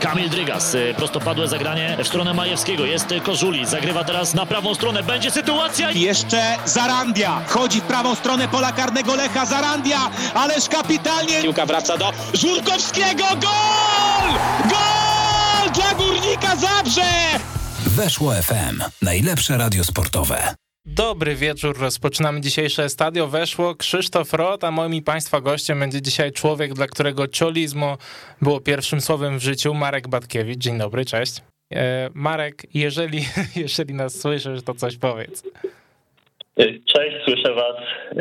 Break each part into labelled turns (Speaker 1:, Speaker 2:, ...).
Speaker 1: Kamil Drygas, y, prostopadłe zagranie w stronę Majewskiego. Jest Kożuli, zagrywa teraz na prawą stronę. Będzie sytuacja.
Speaker 2: Jeszcze Zarandia. Wchodzi w prawą stronę pola karnego Lecha Zarandia, ależ kapitalnie. Piłka wraca do Żurkowskiego. Gol! Gol dla Górnika Zabrze!
Speaker 3: Weszło FM. Najlepsze radio sportowe.
Speaker 4: Dobry wieczór, rozpoczynamy dzisiejsze Stadio Weszło. Krzysztof Rot, a moim i Państwa gościem będzie dzisiaj człowiek, dla którego ciolizmo było pierwszym słowem w życiu, Marek Batkiewicz. Dzień dobry, cześć. E, Marek, jeżeli, jeżeli nas słyszysz, to coś powiedz.
Speaker 5: Cześć, słyszę was. E,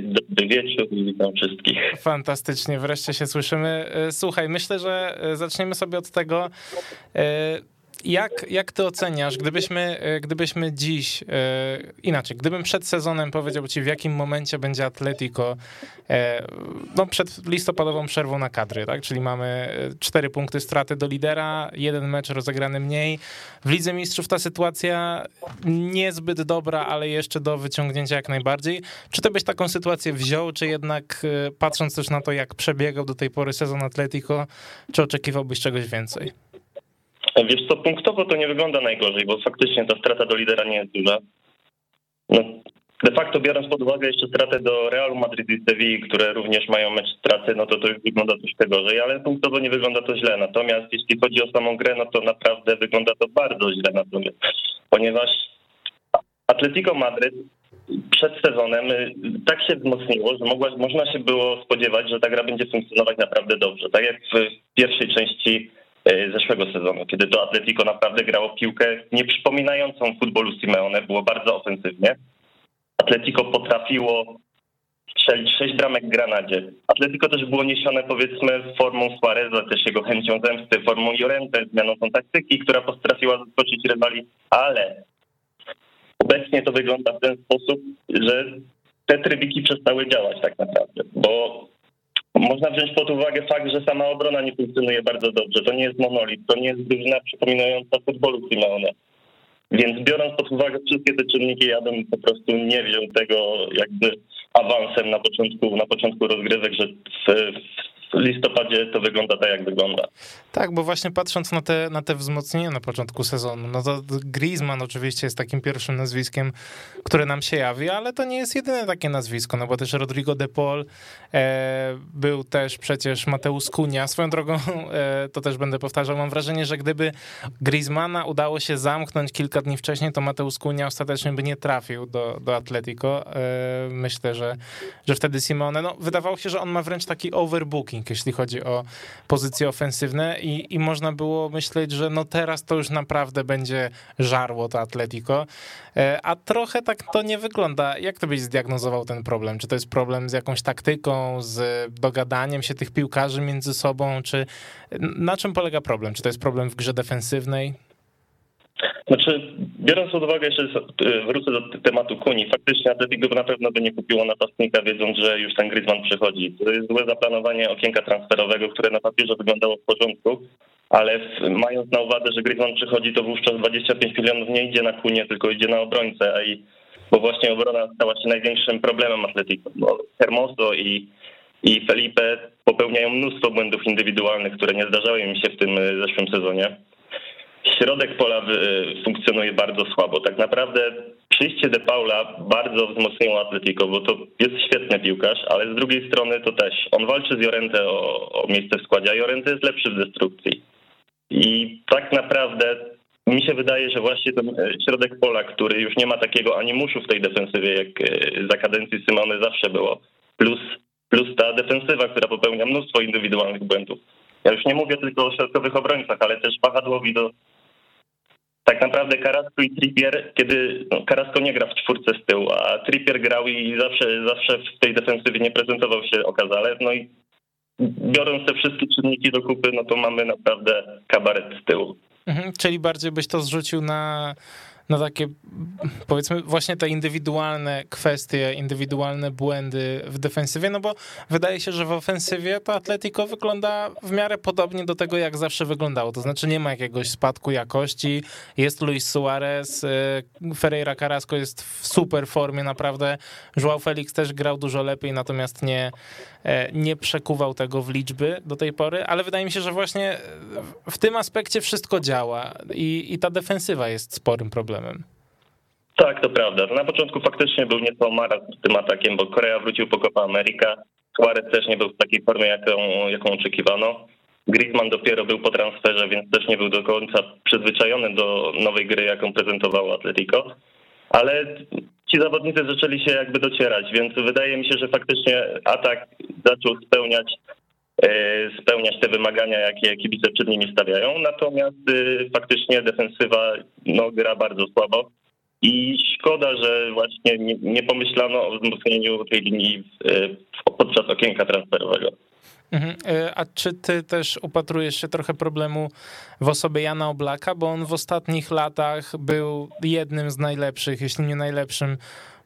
Speaker 5: dobry wieczór i witam wszystkich.
Speaker 4: Fantastycznie, wreszcie się słyszymy. E, słuchaj, myślę, że zaczniemy sobie od tego, jak, jak ty oceniasz, gdybyśmy, e, gdybyśmy dziś, e, inaczej, gdybym przed sezonem powiedział ci, w jakim momencie będzie Atletico, e, no przed listopadową przerwą na kadry, tak, czyli mamy cztery punkty straty do lidera, jeden mecz rozegrany mniej. W Lidze Mistrzów ta sytuacja niezbyt dobra, ale jeszcze do wyciągnięcia jak najbardziej. Czy ty byś taką sytuację wziął, czy jednak patrząc też na to, jak przebiegał do tej pory sezon Atletico, czy oczekiwałbyś czegoś więcej?
Speaker 5: Wiesz co, punktowo to nie wygląda najgorzej, bo faktycznie ta strata do lidera nie jest duża. No, de facto biorąc pod uwagę jeszcze stratę do Realu Madryt i Sevilla, które również mają mecz straty, no to to już wygląda troszkę gorzej, ale punktowo nie wygląda to źle. Natomiast jeśli chodzi o samą grę, no to naprawdę wygląda to bardzo źle natomiast, ponieważ Atletico Madryt przed sezonem y, tak się wzmocniło, że mogła, można się było spodziewać, że ta gra będzie funkcjonować naprawdę dobrze. Tak jak w pierwszej części zeszłego sezonu, kiedy to Atletico naprawdę grało piłkę nie przypominającą futbolu Simeone, było bardzo ofensywnie. Atletico potrafiło strzelić sześć bramek Granadzie. Atletico też było niesione powiedzmy formą Suareza, też jego chęcią zemsty, formą Jorente, zmianą tą taktyki, która potrafiła zaskoczyć rywali, ale obecnie to wygląda w ten sposób, że te trybiki przestały działać tak naprawdę, bo można wziąć pod uwagę fakt, że sama obrona nie funkcjonuje bardzo dobrze. To nie jest monolit, to nie jest drużyna przypominająca futbolu Simeone. Więc biorąc pod uwagę wszystkie te czynniki, ja bym po prostu nie wziął tego jakby awansem na początku, na początku rozgrywek, że w, w listopadzie to wygląda tak, jak wygląda.
Speaker 4: Tak, bo właśnie patrząc na te, na te wzmocnienia na początku sezonu, no to Griezmann oczywiście jest takim pierwszym nazwiskiem, które nam się jawi, ale to nie jest jedyne takie nazwisko, no bo też Rodrigo de Paul, e, był też przecież Mateusz Kunia. Swoją drogą, e, to też będę powtarzał, mam wrażenie, że gdyby Griezmana udało się zamknąć kilka dni wcześniej, to Mateusz Kunia ostatecznie by nie trafił do, do Atletico. E, myślę, że, że wtedy Simone, no wydawało się, że on ma wręcz taki overbooking, jeśli chodzi o pozycje ofensywne i, i można było myśleć, że no teraz to już naprawdę będzie żarło to Atletico, e, a trochę tak to nie wygląda. Jak to byś zdiagnozował ten problem? Czy to jest problem z jakąś taktyką, z dogadaniem się tych piłkarzy między sobą, czy na czym polega problem? Czy to jest problem w grze defensywnej?
Speaker 5: Znaczy, biorąc pod uwagę, jeszcze wrócę do tematu Kuni, faktycznie Atletico na pewno by nie kupiło napastnika, wiedząc, że już ten Griezmann przychodzi. To jest złe zaplanowanie okienka transferowego, które na papierze wyglądało w porządku, ale mając na uwadze, że Griezmann przychodzi, to wówczas 25 milionów nie idzie na Kunię, tylko idzie na obrońcę, a i bo właśnie obrona stała się największym problemem Atletico. Bo Hermoso i, i Felipe popełniają mnóstwo błędów indywidualnych, które nie zdarzały im się w tym zeszłym sezonie środek pola y, funkcjonuje bardzo słabo. Tak naprawdę przyjście De Paula bardzo wzmocniło Atletico, bo to jest świetny piłkarz, ale z drugiej strony to też on walczy z Jorente o, o miejsce w składzie, a Jorente jest lepszy w destrukcji. I tak naprawdę mi się wydaje, że właśnie ten e, środek pola, który już nie ma takiego animuszu w tej defensywie, jak e, za kadencji Simony zawsze było, plus, plus ta defensywa, która popełnia mnóstwo indywidualnych błędów. Ja już nie mówię tylko o środkowych obrońcach, ale też wahadłowi do, tak naprawdę Carrasco i Trippier, kiedy no, nie gra w czwórce z tyłu, a Trippier grał i zawsze, zawsze w tej defensywie nie prezentował się okazale, no i biorąc te wszystkie czynniki do kupy, no to mamy naprawdę kabaret z tyłu.
Speaker 4: Mhm, czyli bardziej byś to zrzucił na na takie, powiedzmy, właśnie te indywidualne kwestie, indywidualne błędy w defensywie, no bo wydaje się, że w ofensywie to Atletico wygląda w miarę podobnie do tego, jak zawsze wyglądało. To znaczy nie ma jakiegoś spadku jakości, jest Luis Suarez, y, Ferreira Carrasco jest w super formie, naprawdę. Joao Felix też grał dużo lepiej, natomiast nie, e, nie przekuwał tego w liczby do tej pory, ale wydaje mi się, że właśnie w tym aspekcie wszystko działa i, i ta defensywa jest sporym problemem.
Speaker 5: Tak, to prawda. Na początku faktycznie był nieco marazm z tym atakiem, bo Korea wrócił po Copa America. Suarez też nie był w takiej formie, jaką, jaką oczekiwano. Griezmann dopiero był po transferze, więc też nie był do końca przyzwyczajony do nowej gry, jaką prezentowało Atletico. Ale ci zawodnicy zaczęli się jakby docierać, więc wydaje mi się, że faktycznie atak zaczął spełniać spełniać te wymagania, jakie kibice przed nimi stawiają. Natomiast e, faktycznie defensywa no, gra bardzo słabo. I szkoda, że właśnie nie, nie pomyślano o wzmocnieniu tej linii podczas okienka transferowego.
Speaker 4: Mhm. E, a czy ty też upatrujesz się trochę problemu w osobie Jana Oblaka, bo on w ostatnich latach był jednym z najlepszych, jeśli nie najlepszym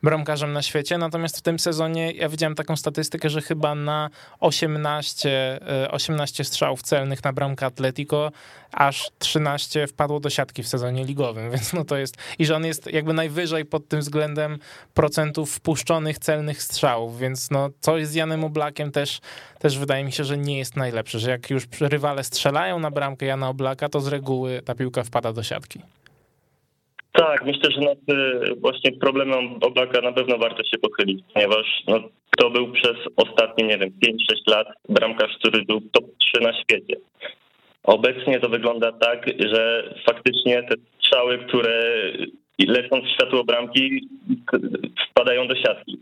Speaker 4: bramkarzem na świecie, natomiast w tym sezonie ja widziałem taką statystykę, że chyba na 18, 18 e, strzałów celnych na bramkę Atletico aż 13 wpadło do siatki w sezonie ligowym, więc no to jest i że on jest jakby najwyżej pod tym względem procentów wpuszczonych celnych strzałów, więc no coś z Janem Oblakiem też, też wydaje mi się, że nie jest najlepsze, że jak już rywale strzelają na bramkę Jana Oblaka, to z reguły ta piłka wpada do siatki.
Speaker 5: Tak, myślę, że nad y, właśnie problemem Oblaka na pewno warto się pochylić, ponieważ no, to był przez ostatnie, nie wiem, 5-6 lat bramkarz, który był top 3 na świecie. Obecnie to wygląda tak, że faktycznie te strzały, które lecąc w światło bramki wpadają do siatki.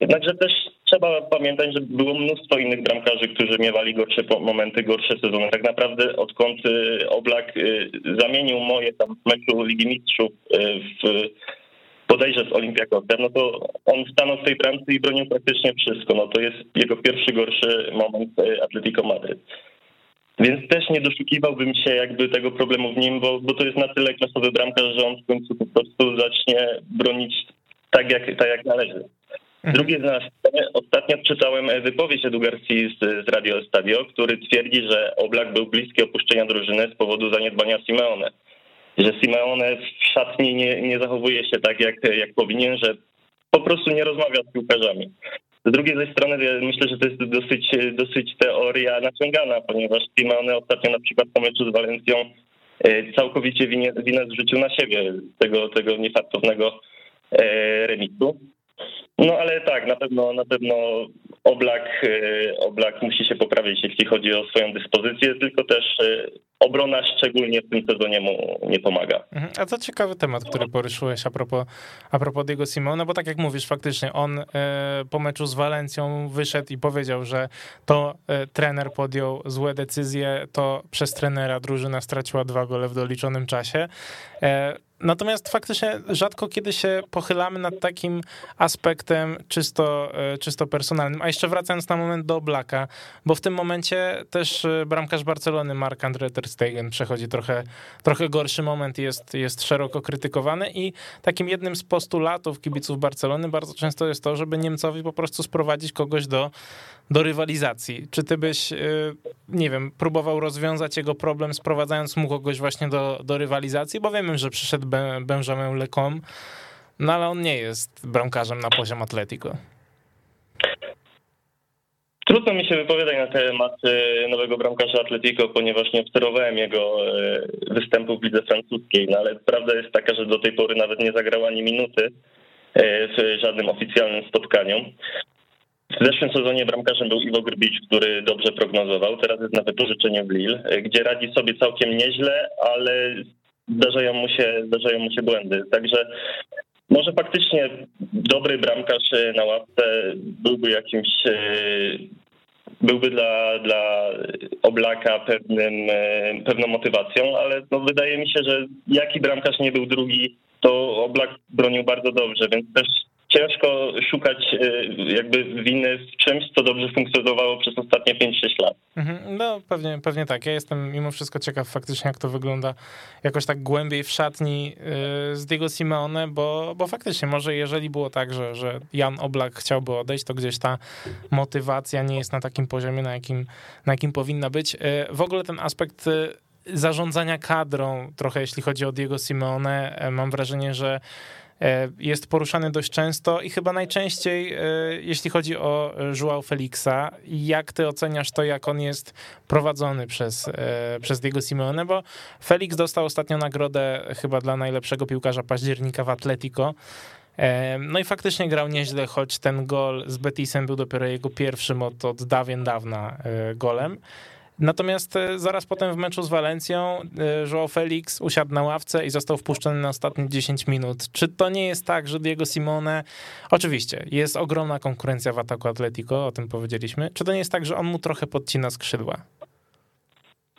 Speaker 5: Jednakże też trzeba pamiętać, że było mnóstwo innych bramkarzy, którzy miewali gorsze momenty, gorsze sezony. Tak naprawdę odkąd y, Oblak y, zamienił moje tam w meczu Ligi Mistrzów y, w podejrze z Olimpiakosem, no to on stanął w tej bramce i bronił praktycznie wszystko. No to jest jego pierwszy gorszy moment Atletico Madryt. Więc też nie doszukiwałbym się jakby tego problemu w nim, bo, bo to jest na tyle klasowy bramkarz, że on w końcu po prostu zacznie bronić tak jak, tak jak należy. Mhm. Drugie zdanie. Ostatnio czytałem wypowiedź Edu Garcia z, z Radio Estadio, który twierdzi, że Oblak był bliski opuszczenia drużyny z powodu zaniedbania Simeone. Że Simeone w szatni nie, nie zachowuje się tak, jak, jak powinien, że po prostu nie rozmawia z piłkarzami. Z drugiej strony myślę, że to jest dosyć, dosyć teoria naciągana, ponieważ Simeone ostatnio na przykład po meczu z Walencją e, całkowicie winę, winę zrzucił na siebie tego, tego niefartownego e, remisu. No ale tak, na pewno na pewno Oblak, e, Oblak musi się poprawić, jeśli chodzi o swoją dyspozycję, tylko też obrona szczególnie w tym sezonie mu nie pomaga.
Speaker 4: Mhm. A to ciekawy temat, który poruszyłeś a propos, a propos Diego Simona, bo tak jak mówisz, faktycznie on e, po meczu z Walencją wyszedł i powiedział, że to trener podjął złe decyzje, to przez trenera drużyna straciła dwa gole w doliczonym czasie. Natomiast faktycznie rzadko kiedy się pochylamy nad takim aspektem czysto, e, czysto personalnym. A jeszcze wracając na moment do Blaka, bo w tym momencie też e, bramkarz Barcelony Mark Andre ter Stegen przechodzi trochę, trochę gorszy moment jest, jest szeroko krytykowany i takim jednym z postulatów kibiców Barcelony bardzo często jest to, żeby Niemcowi po prostu sprowadzić kogoś do do rywalizacji. Czy ty byś, y, nie wiem, próbował rozwiązać jego problem, sprowadzając mu kogoś właśnie do, do rywalizacji? Bo wiemy, że przyszedł Benjamin Lecom, no ale on nie jest bramkarzem na poziom Atletico.
Speaker 5: Trudno mi się wypowiadać na temat y, nowego bramkarza Atletico, ponieważ nie obserwowałem jego y, występów w lidze francuskiej, no ale prawda jest taka, że do tej pory nawet nie zagrał ani minuty w żadnym oficjalnym spotkaniu. W zeszłym sezonie bramkarzem był Iwo Grbicz, który dobrze prognozował. Teraz jest na wypożyczeniu w Lille, gdzie radzi sobie całkiem nieźle, ale zdarzają mu się, zdarzają mu się błędy. Także może faktycznie dobry bramkarz na łapce byłby jakimś byłby dla, dla Oblaka pewnym, pewną motywacją, ale no wydaje mi się, że jaki bramkarz nie był drugi, to Oblak bronił bardzo dobrze, więc też ciężko szukać e, jakby winy w czymś, co dobrze funkcjonowało przez ostatnie 5-6 lat.
Speaker 4: Mhm, no pewnie, pewnie tak. Ja jestem mimo wszystko ciekaw faktycznie, jak to wygląda jakoś tak głębiej w szatni y, z Diego Simeone, bo, bo faktycznie może jeżeli było tak, że, że Jan Oblak chciałby odejść, to gdzieś ta motywacja nie jest na takim poziomie, na jakim, na jakim powinna być. Y, w ogóle ten aspekt zarządzania kadrą, trochę jeśli chodzi o Diego Simeone, mam wrażenie, że E, jest poruszany dość często i chyba najczęściej, e, jeśli chodzi o Joao Felixa. Jak ty oceniasz to, jak on jest prowadzony przez, e, przez Diego Simeone? Bo Felix dostał ostatnio nagrodę chyba dla najlepszego piłkarza października w Atletico. No i faktycznie grał nieźle, choć ten gol z Betisem był dopiero jego pierwszym od, od dawien dawna golem. Natomiast e, zaraz potem w meczu z Walencją e, Joao Felix usiadł na ławce i został wpuszczony na ostatnie 10 minut. Czy to nie jest tak, że Diego Simone, oczywiście jest ogromna konkurencja w ataku Atletico, o tym powiedzieliśmy, czy to nie jest tak, że on mu trochę podcina skrzydła?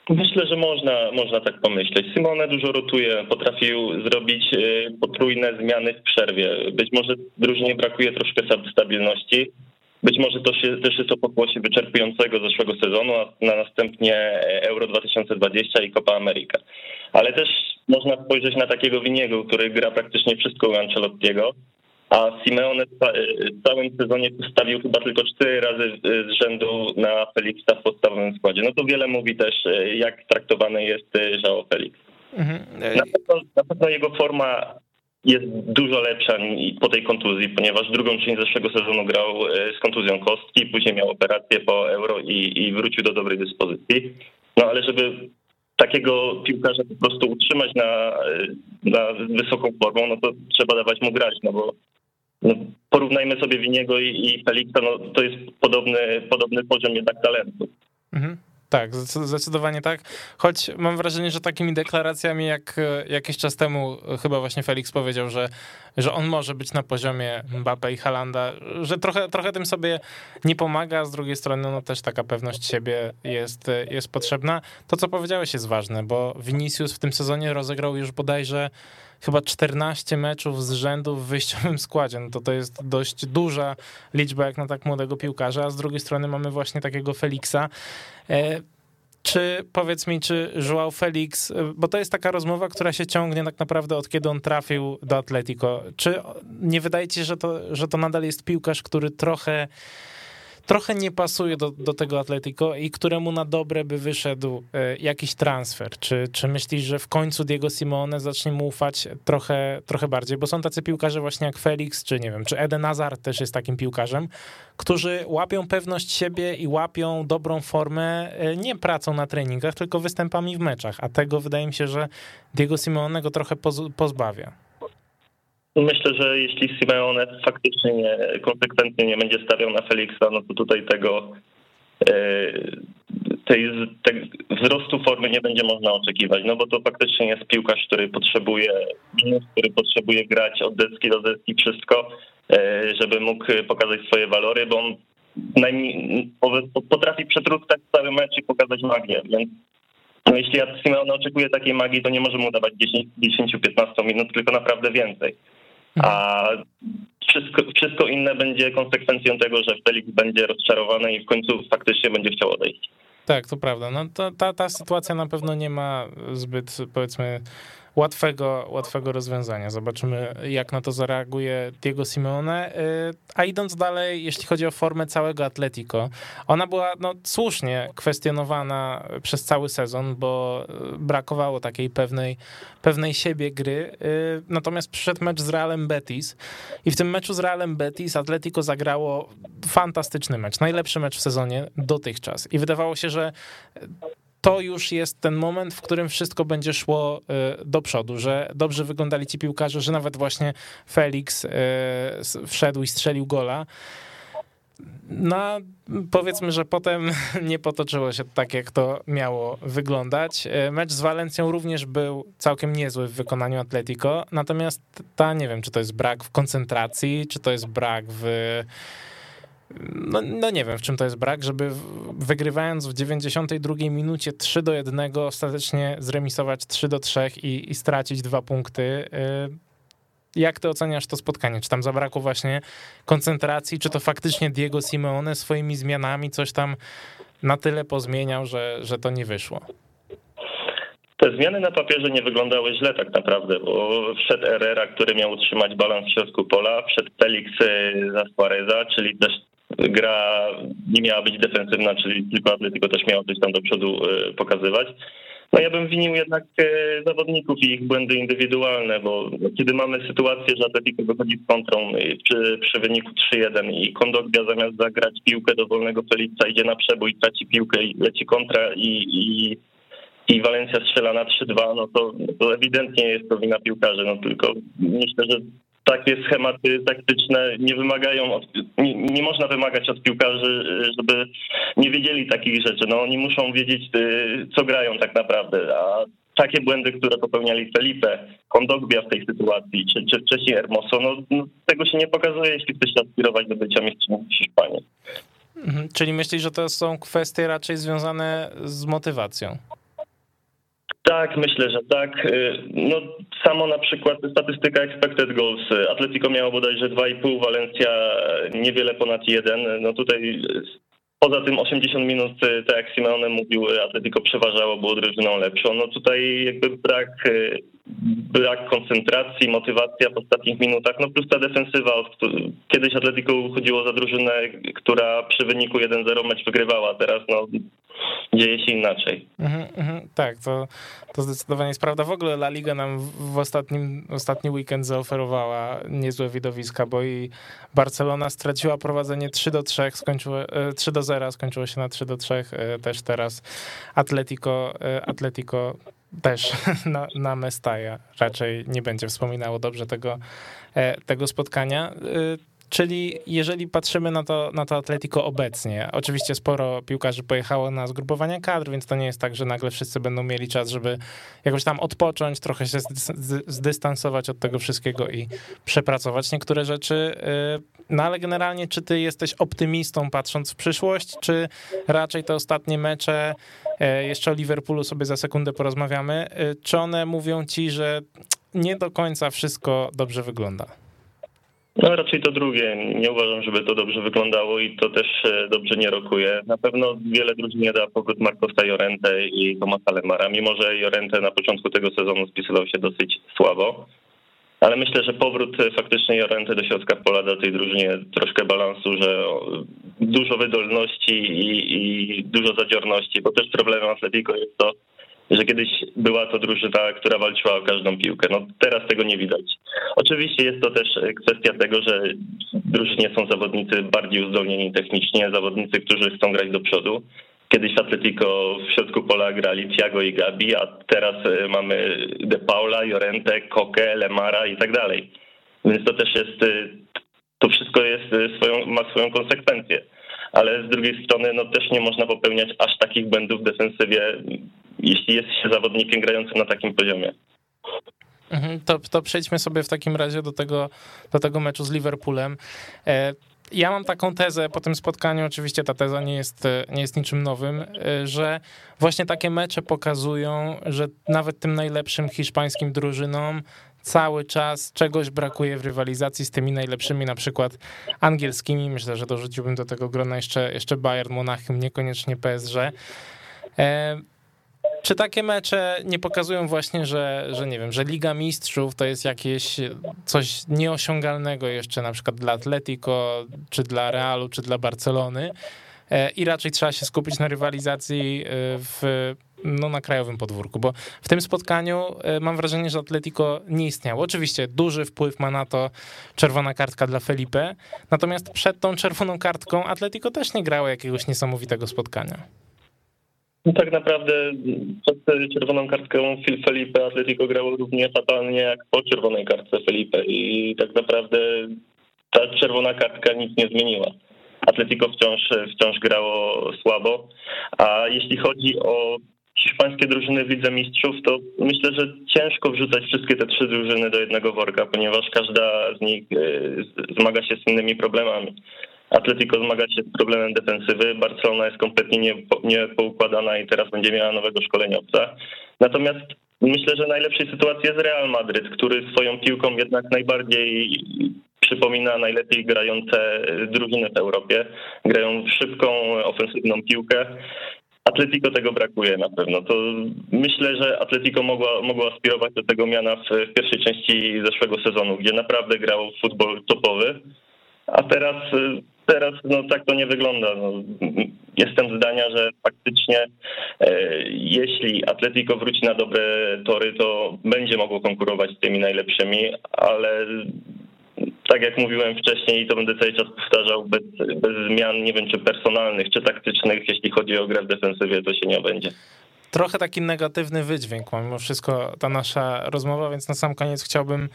Speaker 5: Myślę, że można, można tak pomyśleć. Simone dużo rotuje, potrafił zrobić e, potrójne zmiany w przerwie. Być może drużynie brakuje troszkę stabilności. Być może to się, też jest to pokłosie wyczerpującego zeszłego sezonu, a na następnie Euro 2020 i Copa America. Ale też można spojrzeć na takiego Winiego, który gra praktycznie wszystko u Ancelottiego, a Simeone w całym sezonie postawił chyba tylko cztery razy z rzędu na Felixa w podstawowym składzie. No to wiele mówi też, jak traktowany jest João Felix. Mhm. Na, pewno, na pewno jego forma jest dużo lepsza po tej kontuzji, ponieważ drugą część zeszłego sezonu grał e, z kontuzją kostki, później miał operację po euro i, i wrócił do dobrej dyspozycji. No ale żeby takiego piłkarza po prostu utrzymać na, e, na wysoką formą, no to trzeba dawać mu grać, no bo no, porównajmy sobie Winiego i, i Felixa, no to jest podobny, podobny poziom jednak talentu. Mhm.
Speaker 4: Tak, zdecydowanie tak. Choć mam wrażenie, że takimi deklaracjami, jak e, jakiś czas temu chyba właśnie Felix powiedział, że, że on może być na poziomie Mbappe i Halanda, że trochę, trochę tym sobie nie pomaga, a z drugiej strony no też taka pewność siebie jest, e, jest potrzebna. To, co powiedziałeś jest ważne, bo Vinicius w tym sezonie rozegrał już bodajże chyba 14 meczów z rzędu w wyjściowym składzie. No to to jest dość duża liczba jak na tak młodego piłkarza, a z drugiej strony mamy właśnie takiego Felixa. E, czy powiedz mi, czy Joao Felix, e, bo to jest taka rozmowa, która się ciągnie tak naprawdę od kiedy on trafił do Atletico. Czy nie wydaje ci się, że to, że to nadal jest piłkarz, który trochę trochę nie pasuje do, do tego Atletico i któremu na dobre by wyszedł e, jakiś transfer? Czy, czy myślisz, że w końcu Diego Simone zacznie mu ufać trochę, trochę bardziej? Bo są tacy piłkarze właśnie jak Felix, czy nie wiem, czy Eden Hazard też jest takim piłkarzem, którzy łapią pewność siebie i łapią dobrą formę e, nie pracą na treningach, tylko występami w meczach, a tego wydaje mi się, że Diego Simone go trochę pozbawia.
Speaker 5: Myślę, że jeśli Simeone faktycznie nie, konsekwentnie nie będzie stawiał na Felixa, no to tutaj tego e, tej, tej wzrostu formy nie będzie można oczekiwać, no bo to faktycznie jest piłkarz, który potrzebuje który potrzebuje grać od deski do deski wszystko, e, żeby mógł pokazać swoje walory, bo on potrafi przetruskać cały mecz i pokazać magię, więc no jeśli Simeone oczekuje takiej magii, to nie może mu dawać 10-15 minut, tylko naprawdę więcej. A wszystko, wszystko inne będzie konsekwencją tego, że Felix będzie rozczarowany i w końcu faktycznie będzie chciał odejść.
Speaker 4: Tak, to prawda. No to, ta, ta sytuacja na pewno nie ma zbyt, powiedzmy, łatwego, łatwego rozwiązania. Zobaczymy, jak na to zareaguje Diego Simeone. Y, a idąc dalej, jeśli chodzi o formę całego Atletico, ona była no, słusznie kwestionowana przez cały sezon, bo y, brakowało takiej pewnej, pewnej siebie gry. Y, natomiast przyszedł mecz z Realem Betis i w tym meczu z Realem Betis Atletico zagrało fantastyczny mecz, najlepszy mecz w sezonie dotychczas. I wydawało się, że to już jest ten moment, w którym wszystko będzie szło y, do przodu, że dobrze wyglądali ci piłkarze, że nawet właśnie Felix y, wszedł i strzelił gola. No, powiedzmy, że potem nie potoczyło się tak, jak to miało wyglądać. Y, mecz z Walencją również był całkiem niezły w wykonaniu Atletico, natomiast ta, nie wiem, czy to jest brak w koncentracji, czy to jest brak w no, no, nie wiem, w czym to jest brak, żeby wygrywając w 92 minucie 3 do 1 ostatecznie zremisować 3 do 3 i, i stracić dwa punkty. Y, jak ty oceniasz to spotkanie? Czy tam zabrakło właśnie koncentracji, czy to faktycznie Diego Simeone swoimi zmianami coś tam na tyle pozmieniał, że, że to nie wyszło?
Speaker 5: Te zmiany na papierze nie wyglądały źle tak naprawdę, bo wszedł Herrera, który miał utrzymać balans w środku pola, wszedł Felix y, za Suareza, czyli też gra nie miała być defensywna, czyli tylko Atletico też miało coś tam do przodu y, pokazywać. No ja bym winił jednak y, zawodników i ich błędy indywidualne, bo kiedy mamy sytuację, że Atletico wychodzi z kontrą przy, przy wyniku 3-1 i Kondogbia zamiast zagrać piłkę do wolnego Felixa idzie na przebój, traci piłkę i leci kontra i, i i Walencja strzela na 3-2, no to, to ewidentnie jest to wina piłkarzy. No tylko myślę, że takie schematy taktyczne nie wymagają, od, nie, nie, można wymagać od piłkarzy, żeby nie wiedzieli takich rzeczy. No oni muszą wiedzieć, y, co grają tak naprawdę, a takie błędy, które popełniali Felipe, Kondogbia w tej sytuacji, czy, czy wcześniej Hermoso, no, no, tego się nie pokazuje, jeśli chce się aspirować do bycia mistrzem Hiszpanii.
Speaker 4: Mhm, czyli myślisz, że to są kwestie raczej związane z motywacją?
Speaker 5: Tak, myślę, że tak. Y, no, samo na przykład statystyka expected goals. Atletico miało bodajże 2,5, Valencia niewiele ponad 1. No tutaj poza tym 80 minut, tak jak Simeone mówił, Atletico przeważało, było drużyną lepszą. No tutaj jakby brak, brak koncentracji, motywacja w ostatnich minutach, no plus ta defensywa. Kiedyś Atletico chodziło za drużynę, która przy wyniku 1-0 mecz wygrywała, teraz no dzieje się inaczej.
Speaker 4: Mm -hmm, tak, to, to zdecydowanie jest prawda. W ogóle La Liga nam w ostatnim, ostatni weekend zaoferowała niezłe widowiska, bo i Barcelona straciła prowadzenie 3 do 3, skończyło, 3 e, do 0, skończyło się na 3 do 3, e, też teraz Atletico, e, Atletico też na, na Mestaja raczej nie będzie wspominało dobrze tego, tego spotkania. Czyli jeżeli patrzymy na to, na to Atletico obecnie, oczywiście sporo piłkarzy pojechało na zgrupowania kadr, więc to nie jest tak, że nagle wszyscy będą mieli czas, żeby jakoś tam odpocząć, trochę się zdystansować od tego wszystkiego i przepracować niektóre rzeczy. Y, no ale generalnie, czy ty jesteś optymistą patrząc w przyszłość, czy raczej te ostatnie mecze, y, jeszcze o Liverpoolu sobie za sekundę porozmawiamy, y, czy one mówią ci, że nie do końca wszystko dobrze wygląda?
Speaker 5: No raczej to drugie. Nie uważam, żeby to dobrze wyglądało i to też e, dobrze nie rokuje. Na pewno wiele drużyn nie da powrót Marcosa Jorente i Tomasa Lemara, mimo że Jorente na początku tego sezonu spisywał się dosyć słabo. Ale myślę, że powrót e, faktycznie Jorente do środka pola da tej drużynie troszkę balansu, że dużo wydolności i, i dużo zadziorności, bo też problemem Atletico jest to, że kiedyś była to drużyna, która walczyła o każdą piłkę. No teraz tego nie widać. Oczywiście jest to też kwestia tego, że drużynie są zawodnicy bardziej uzdolnieni technicznie, zawodnicy, którzy chcą grać do przodu. Kiedyś Atletico w środku pola grali Thiago i Gabi, a teraz e, mamy De Paula, Jorente, Koke, Lemara i tak dalej. Więc to też jest, e, to wszystko jest e, swoją, ma swoją konsekwencję. Ale z drugiej strony no też nie można popełniać aż takich błędów w defensywie jeśli jest się zawodnikiem grającym na takim poziomie.
Speaker 4: Mhm, to, to przejdźmy sobie w takim razie do tego, do tego meczu z Liverpoolem. E, ja mam taką tezę po tym spotkaniu, oczywiście ta teza nie jest, nie jest niczym nowym, e, że właśnie takie mecze pokazują, że nawet tym najlepszym hiszpańskim drużynom cały czas czegoś brakuje w rywalizacji z tymi najlepszymi, na przykład angielskimi. Myślę, że dorzuciłbym do tego grona jeszcze, jeszcze Bayern Monachium, niekoniecznie PSG. Czy takie mecze nie pokazują właśnie, że, że nie wiem, że Liga Mistrzów to jest jakieś coś nieosiągalnego jeszcze na przykład dla Atletico, czy dla Realu, czy dla Barcelony e, i raczej trzeba się skupić na rywalizacji e, w, no, na krajowym podwórku, bo w tym spotkaniu e, mam wrażenie, że Atletico nie istniało. Oczywiście duży wpływ ma na to czerwona kartka dla Felipe, natomiast przed tą czerwoną kartką Atletico też nie grało jakiegoś niesamowitego spotkania.
Speaker 5: No tak naprawdę przed czerwoną kartką Phil Felipe Atletico grało równie fatalnie jak po czerwonej kartce Felipe i tak naprawdę ta czerwona kartka nic nie zmieniła. Atletico wciąż, wciąż grało słabo, a jeśli chodzi o hiszpańskie drużyny w Mistrzów, to myślę, że ciężko wrzucać wszystkie te trzy drużyny do jednego worka, ponieważ każda z nich e, zmaga się z innymi problemami. Atletico zmaga się z problemem defensywy, Barcelona jest kompletnie niepoukładana nie i teraz będzie miała nowego szkoleniowca. Natomiast myślę, że najlepszej sytuacji jest Real Madryt, który swoją piłką jednak najbardziej przypomina najlepiej grające drużyny w Europie. Grają szybką, ofensywną piłkę. Atletico tego brakuje na pewno. To myślę, że Atletico mogło aspirować do tego miana w, w pierwszej części zeszłego sezonu, gdzie naprawdę grał futbol topowy. A teraz, teraz no, tak to nie wygląda. No, jestem zdania, że faktycznie e, jeśli Atletico wróci na dobre tory, to będzie mogło konkurować z tymi najlepszymi, ale tak jak mówiłem wcześniej i to będę cały czas powtarzał, bez, bez zmian, nie wiem czy personalnych, czy taktycznych, jeśli chodzi o grę w defensywie, to się nie będzie.
Speaker 4: Trochę taki negatywny wydźwięk mimo wszystko ta nasza rozmowa, więc na sam koniec chciałbym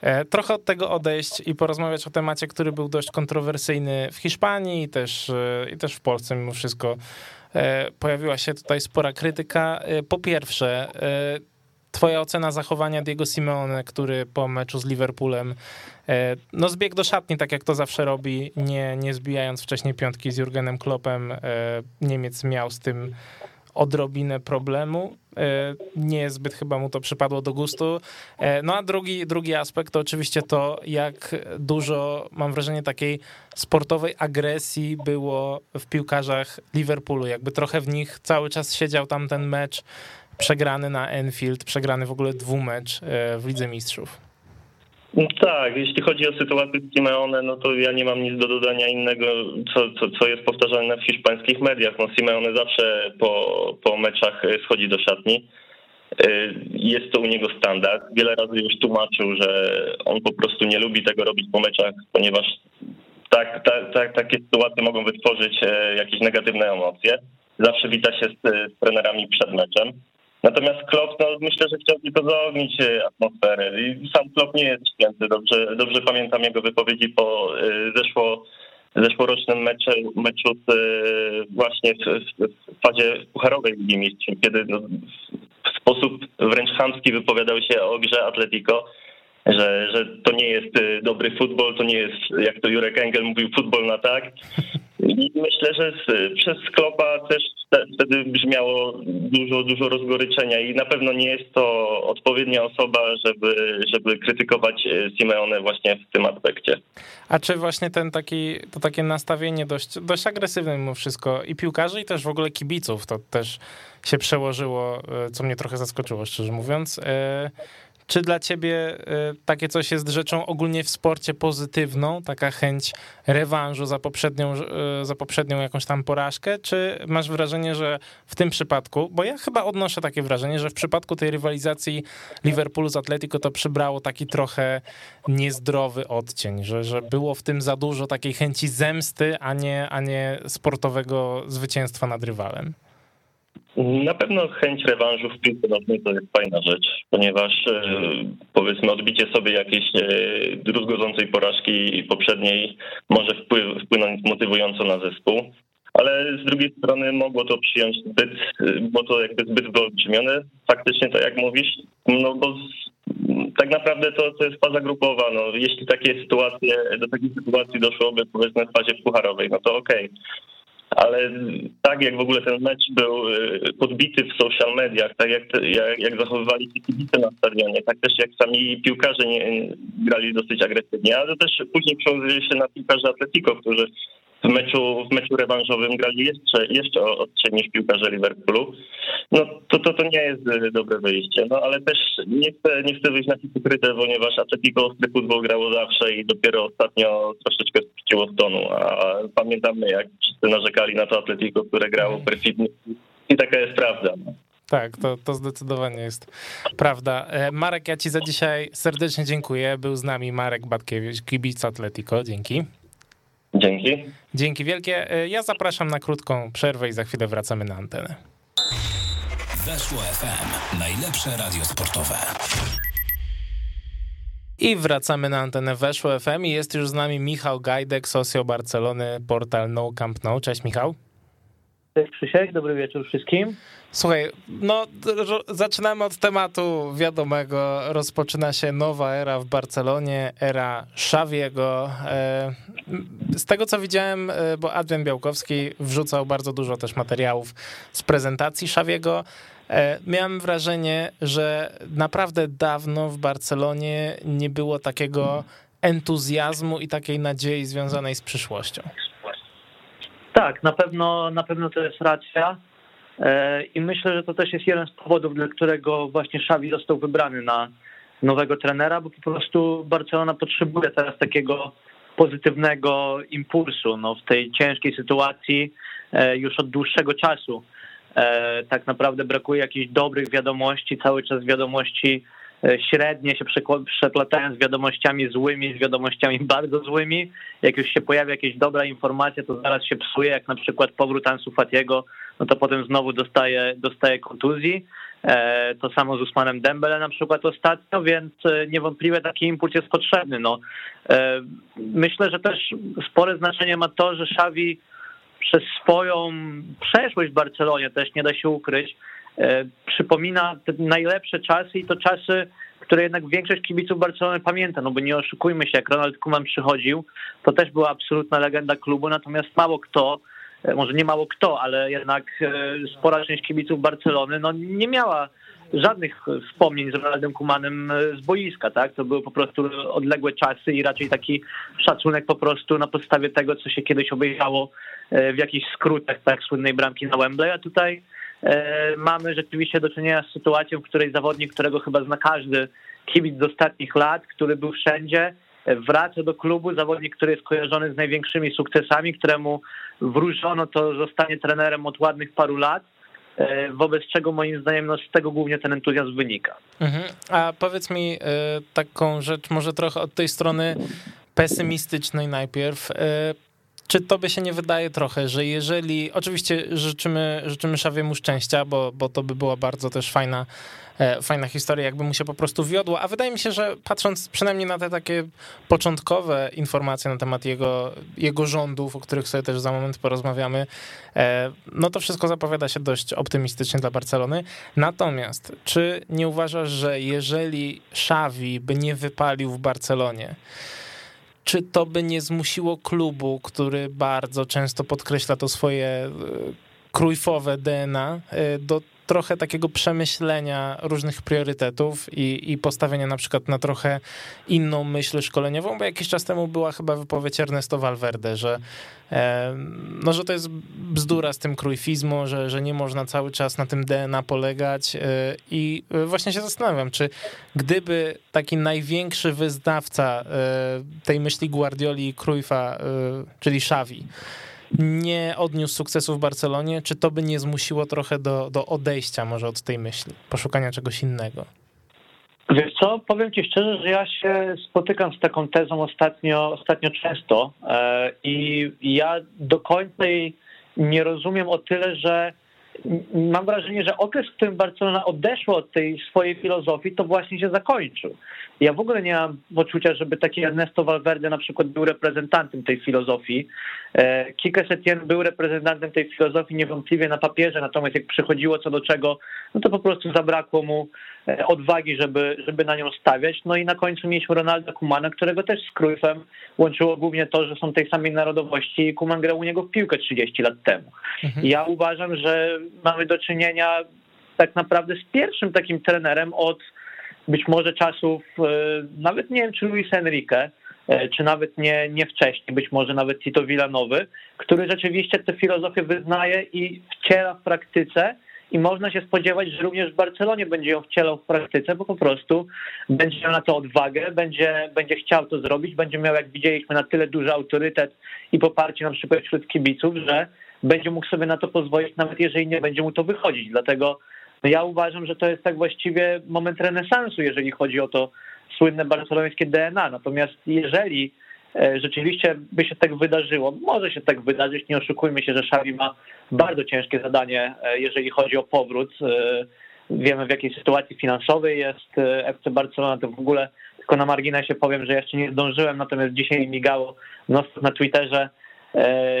Speaker 4: e, trochę od tego odejść i porozmawiać o temacie, który był dość kontrowersyjny w Hiszpanii i też, e, i też w Polsce mimo wszystko. E, pojawiła się tutaj spora krytyka. Po pierwsze, Twoja ocena zachowania Diego Simeone, który po meczu z Liverpoolem no zbiegł do szatni, tak jak to zawsze robi, nie, nie zbijając wcześniej piątki z Jurgenem Kloppem. Niemiec miał z tym odrobinę problemu. E, nie zbyt chyba mu to przypadło do gustu. No a drugi, drugi aspekt to oczywiście to, jak dużo, mam wrażenie, takiej sportowej agresji było w piłkarzach Liverpoolu. Jakby trochę w nich cały czas siedział tam ten mecz przegrany na Enfield, przegrany w ogóle dwumecz e, w Lidze Mistrzów.
Speaker 5: Tak, jeśli chodzi o sytuację Simeone, no to ja nie mam nic do dodania innego, co, co, co jest powtarzane w hiszpańskich mediach. No Simeone zawsze po, po meczach schodzi do szatni. E, jest to u niego standard. Wiele razy już tłumaczył, że on po prostu nie lubi tego robić po meczach, ponieważ tak, tak, tak, takie sytuacje mogą wytworzyć e, jakieś negatywne emocje. Zawsze wita się z, z trenerami przed meczem. Natomiast Klopp, no myślę, że chciał tylko zaognić e, atmosferę. I sam Klopp nie jest święty. Dobrze, dobrze pamiętam jego wypowiedzi po e, zeszło, zeszłorocznym meczu, meczu z, e, właśnie w, w fazie pucharowej Ligi Mistrzów, kiedy no, w sposób wręcz chamski wypowiadał się o grze Atletico, że, że to nie jest dobry futbol, to nie jest, jak to Jurek Engel mówił, futbol na tak. I myślę, że z, przez Klopa też wtedy brzmiało dużo, dużo rozgoryczenia i na pewno nie jest to odpowiednia osoba, żeby, żeby krytykować e, Simeone właśnie w tym aspekcie.
Speaker 4: A czy właśnie ten taki, to takie nastawienie dość, dość agresywne mimo wszystko i piłkarzy i też w ogóle kibiców, to też się przełożyło, e, co mnie trochę zaskoczyło, szczerze mówiąc. Czy dla ciebie y, takie coś jest rzeczą ogólnie w sporcie pozytywną, taka chęć rewanżu za poprzednią, y, za poprzednią jakąś tam porażkę, czy masz wrażenie, że w tym przypadku, bo ja chyba odnoszę takie wrażenie, że w przypadku tej rywalizacji Liverpoolu z Atletico to przybrało taki trochę niezdrowy odcień, że, że było w tym za dużo takiej chęci zemsty, a nie, a nie sportowego zwycięstwa nad rywalem?
Speaker 5: Na pewno chęć rewanżu w piłce nożnej to jest fajna rzecz, ponieważ e, powiedzmy odbicie sobie jakiejś e, druzgodzącej porażki poprzedniej może wpłynąć motywująco na zespół, ale z drugiej strony mogło to przyjąć zbyt, bo to jakby zbyt wyolbrzymione. Faktycznie tak jak mówisz, no bo tak naprawdę to, to jest faza grupowa. No, jeśli takie sytuacje, do takiej sytuacji doszłoby powiedzmy w fazie pucharowej, no to okej. Okay ale tak jak w ogóle ten mecz był y, podbity w social mediach, tak jak, jak, jak zachowywali się kibice na stadionie, tak też jak sami piłkarze nie, grali dosyć agresywnie, ale też później przełożyli się na piłkarzy Atletico, którzy w meczu, w meczu rewanżowym grali jeszcze, jeszcze ostrzej niż piłkarze Liverpoolu, no to, to, to nie jest y, dobre wyjście. No ale też nie chcę, nie chcę wyjść na hipokrytę, ponieważ Atletico ostry futbol grało zawsze i dopiero ostatnio troszeczkę spuściło z tonu, a pamiętamy jak wszyscy narzekali na to Atletico, które grało perfidnie i taka jest prawda. No.
Speaker 4: Tak, to, to zdecydowanie jest prawda. E, Marek, ja ci za dzisiaj serdecznie dziękuję. Był z nami Marek Batkiewicz, kibic Atletico. Dzięki.
Speaker 5: Dzięki.
Speaker 4: Dzięki wielkie. E, ja zapraszam na krótką przerwę i za chwilę wracamy na antenę.
Speaker 3: Weszło FM. Najlepsze radio sportowe.
Speaker 4: I wracamy na antenę Weszło FM i jest już z nami Michał Gajdek, socio Barcelony, portal No Camp No. Cześć Michał.
Speaker 6: Cześć Krzysiek, dobry wieczór wszystkim.
Speaker 4: Słuchaj, no zaczynamy od tematu wiadomego. Rozpoczyna się nowa era w Barcelonie, era Szawiego. E, z tego co widziałem, e, bo Adrian Białkowski wrzucał bardzo dużo też materiałów z prezentacji Szawiego. E, miałem wrażenie, że naprawdę dawno w Barcelonie nie było takiego entuzjazmu i takiej nadziei związanej z przyszłością.
Speaker 6: Tak, na pewno, na pewno to jest racja. E, I myślę, że to też jest jeden z powodów, dla którego właśnie Xavi został wybrany na nowego trenera, bo po prostu Barcelona potrzebuje teraz takiego pozytywnego impulsu no, w tej ciężkiej sytuacji e, już od dłuższego czasu. E, tak naprawdę brakuje jakichś dobrych wiadomości, cały czas wiadomości średnie się przeplatają z wiadomościami złymi, z wiadomościami bardzo złymi. Jak już się pojawia jakaś dobra informacja, to zaraz się psuje, jak na przykład powrót Ansu Fatiego, no to potem znowu dostaje, dostaje kontuzji. E, to samo z Usmanem Dembele na przykład ostatnio, więc e, niewątpliwie taki impuls jest potrzebny. No, myślę, że też spore znaczenie ma to, że Xavi przez swoją przeszłość w Barcelonie też nie da się ukryć, E, przypomina te najlepsze czasy i to czasy, które jednak większość kibiców Barcelony pamięta, no bo nie oszukujmy się, jak Ronald Koeman przychodził, to też była absolutna legenda klubu, natomiast mało kto, e, może nie mało kto, ale jednak e, spora część kibiców Barcelony no nie miała żadnych wspomnień z Ronaldem Kumanem z boiska, tak? To były po prostu odległe czasy i raczej taki szacunek po prostu na podstawie tego, co się kiedyś obejrzało w jakichś skrótach, tak, słynnej bramki na Wembley, a tutaj E, mamy rzeczywiście do czynienia z sytuacją, w której zawodnik, którego chyba zna każdy kibic z ostatnich lat, który był wszędzie, e, wraca do klubu, zawodnik, który jest kojarzony z największymi sukcesami, któremu wróżono to zostanie trenerem od ładnych paru lat, e, wobec czego moim zdaniem no, z tego głównie ten entuzjazm wynika.
Speaker 4: Mhm. A powiedz mi taką rzecz, może trochę od tej strony pesymistycznej najpierw. Czy to by się nie wydaje trochę, że jeżeli, oczywiście życzymy, życzymy Szawiemu szczęścia, bo, bo to by była bardzo też fajna, e, fajna historia, jakby mu się po prostu wiodło, a wydaje mi się, że patrząc przynajmniej na te takie początkowe informacje na temat jego, jego rządów, o których sobie też za moment porozmawiamy, e, no to wszystko zapowiada się dość optymistycznie dla Barcelony. Natomiast, czy nie uważasz, że jeżeli Szawi by nie wypalił w Barcelonie, czy to by nie zmusiło klubu, który bardzo często podkreśla to swoje e, krujfowe DNA, e, do trochę takiego przemyślenia różnych priorytetów i, i postawienia na przykład na trochę inną myśl szkoleniową, bo jakiś czas temu była chyba wypowiedź Ernesto Valverde, że, e, no, że to jest bzdura z tym krujfizmu, że, że nie można cały czas na tym DNA polegać e, i właśnie się zastanawiam, czy gdyby taki największy wyznawca e, tej myśli Guardioli i Cruyffa, czyli Xavi, nie odniósł sukcesu w Barcelonie, czy to by nie zmusiło trochę do, do odejścia może od tej myśli, poszukania czegoś innego?
Speaker 6: Wiesz co, powiem ci szczerze, że ja się spotykam z taką tezą ostatnio, ostatnio często e, i ja do końca jej nie rozumiem o tyle, że mam wrażenie, że okres, w którym Barcelona odeszła od tej swojej filozofii, to właśnie się zakończył. Ja w ogóle nie mam poczucia, żeby taki Ernesto Valverde na przykład był reprezentantem tej filozofii. E, Kike Setien był reprezentantem tej filozofii niewątpliwie na papierze, natomiast jak przychodziło co do czego, no to po prostu zabrakło mu e, odwagi, żeby, żeby na nią stawiać. No i na końcu mieliśmy Ronalda Kumana, którego też z Cruyffem łączyło głównie to, że są tej samej narodowości i Kuman grał u niego w piłkę 30 lat temu. Mhm. Ja uważam, że mamy do czynienia tak naprawdę z pierwszym takim trenerem od być może czasów, e, nawet nie wiem, czy Luis Enrique, czy nawet nie, nie wcześniej, być może nawet Tito Villanowy, który rzeczywiście tę filozofię wyznaje i wciela w praktyce i można się spodziewać, że również w Barcelonie będzie ją wcielał w praktyce, bo po prostu będzie miał na to odwagę, będzie, będzie chciał to zrobić, będzie miał, jak widzieliśmy, na tyle duży autorytet i poparcie na przykład wśród kibiców, że będzie mógł sobie na to pozwolić, nawet jeżeli nie będzie mu to wychodzić. Dlatego ja uważam, że to jest tak właściwie moment renesansu, jeżeli chodzi o to słynne barcelońskie DNA. Natomiast jeżeli e, rzeczywiście by się tak wydarzyło, może się tak wydarzyć, nie oszukujmy się, że Xavi ma bardzo ciężkie zadanie, e, jeżeli chodzi o powrót. E, wiemy w jakiej sytuacji finansowej jest FC Barcelona, to w ogóle tylko na marginesie powiem, że jeszcze nie zdążyłem, natomiast dzisiaj migało na Twitterze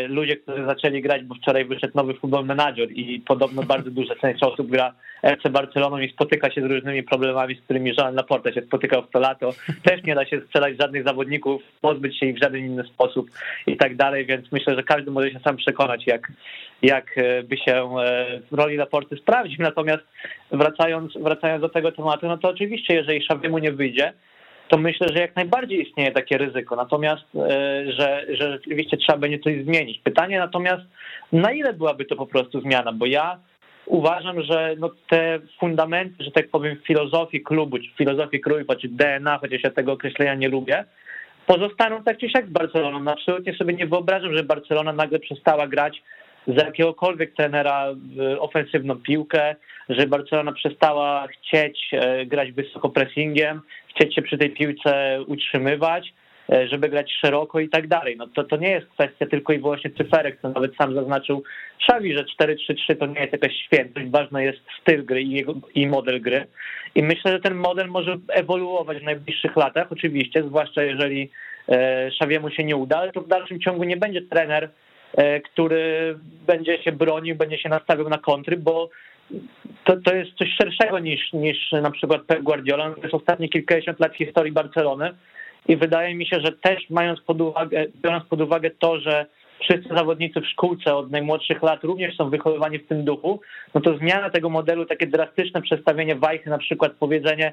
Speaker 6: ludzie, którzy zaczęli grać, bo wczoraj wyszedł nowy futbol manager i podobno bardzo duża część osób gra FC Barceloną i spotyka się z różnymi problemami, z którymi Jean Laporta się spotykał w to lato. Też nie da się sprzedać żadnych zawodników, pozbyć się ich w żaden inny sposób i tak dalej, więc myślę, że każdy może się sam przekonać, jak, jak e, by się w roli Laporty sprawdził. Natomiast wracając, wracając do tego tematu, no to oczywiście, jeżeli Szawiemu nie wyjdzie, to myślę, że jak najbardziej istnieje takie ryzyko. Natomiast, e, że, że rzeczywiście trzeba będzie coś zmienić. Pytanie natomiast, na ile byłaby to po prostu zmiana? Bo ja uważam, że no te fundamenty, że tak powiem, filozofii klubu, czy filozofii Krujfa, czy DNA, chociaż ja tego określenia nie lubię, pozostaną tak czy siak z Barceloną. Absolutnie sobie nie wyobrażam, że Barcelona nagle przestała grać za jakiegokolwiek trenera ofensywną piłkę, że Barcelona przestała chcieć e, grać wysoko pressingiem, chcieć się przy tej piłce utrzymywać, e, żeby grać szeroko i tak dalej. No to, to nie jest kwestia tylko i wyłącznie cyferek, co nawet sam zaznaczył Szawi, że 4-3-3 to nie jest jakaś świętość, ważny jest styl gry i, jego, i model gry. I myślę, że ten model może ewoluować w najbliższych latach, oczywiście, zwłaszcza jeżeli e, Szawiemu się nie uda, ale to w dalszym ciągu nie będzie trener, który będzie się bronił, będzie się nastawiał na kontry, bo to, to jest coś szerszego niż, niż na przykład Pep Guardiola. To jest ostatnie kilkadziesiąt lat historii Barcelony i wydaje mi się, że też mając pod uwagę, biorąc pod uwagę to, że wszyscy zawodnicy w szkółce od najmłodszych lat również są wychowywani w tym duchu, no to zmiana tego modelu, takie drastyczne przestawienie wajchy, na przykład powiedzenie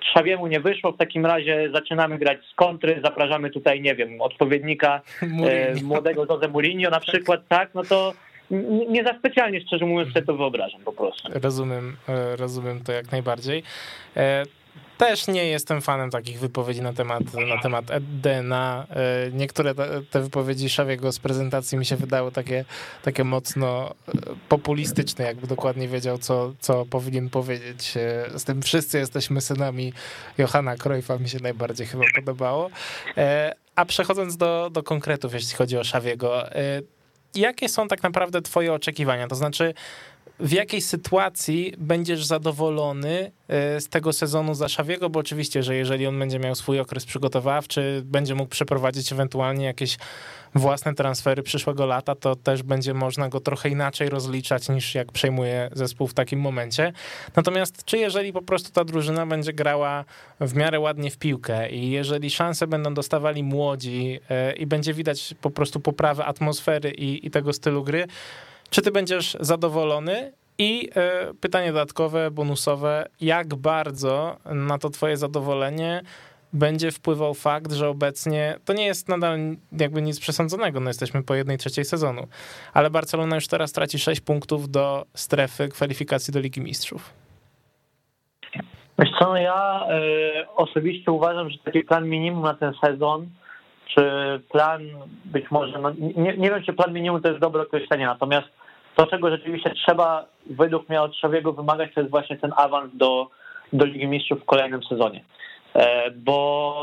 Speaker 6: Trzawiemu nie wyszło, w takim razie zaczynamy grać z kontry, zapraszamy tutaj, nie wiem, odpowiednika e, młodego Jose Mourinho na przykład, tak, no to nie za specjalnie, szczerze mówiąc, sobie to wyobrażam po prostu.
Speaker 4: Rozumiem, e, rozumiem to jak najbardziej. E, też nie jestem fanem takich wypowiedzi na temat, na temat DNA. E, niektóre te wypowiedzi Szawiego z prezentacji mi się wydały takie, takie mocno populistyczne, jakby dokładnie wiedział, co, co powinien powiedzieć. Z tym wszyscy jesteśmy synami Johanna Cruyffa, mi się najbardziej chyba podobało. A przechodząc do, do konkretów, jeśli chodzi o Szawiego, jakie są tak naprawdę twoje oczekiwania? To znaczy, w jakiej sytuacji będziesz zadowolony e, z tego sezonu za Szawiego, bo oczywiście, że jeżeli on będzie miał swój okres przygotowawczy, będzie mógł przeprowadzić ewentualnie jakieś własne transfery przyszłego lata, to też będzie można go trochę inaczej rozliczać niż jak przejmuje zespół w takim momencie. Natomiast czy jeżeli po prostu ta drużyna będzie grała w miarę ładnie w piłkę i jeżeli szanse będą dostawali młodzi e, i będzie widać po prostu poprawę atmosfery i, i tego stylu gry, czy ty będziesz zadowolony? I e, pytanie dodatkowe, bonusowe, jak bardzo na to twoje zadowolenie będzie wpływał fakt, że obecnie to nie jest nadal jakby nic przesądzonego, no jesteśmy po jednej trzeciej sezonu, ale Barcelona już teraz traci 6 punktów do strefy kwalifikacji do Ligi Mistrzów.
Speaker 6: Wiesz co, no ja y, osobiście uważam, że taki plan minimum na ten sezon, czy plan być może, no nie, nie wiem, czy plan minimum to jest dobre określenie, natomiast to, czego rzeczywiście trzeba według mnie od Szawiego wymagać, to jest właśnie ten awans do, do Ligi Mistrzów w kolejnym sezonie. E, bo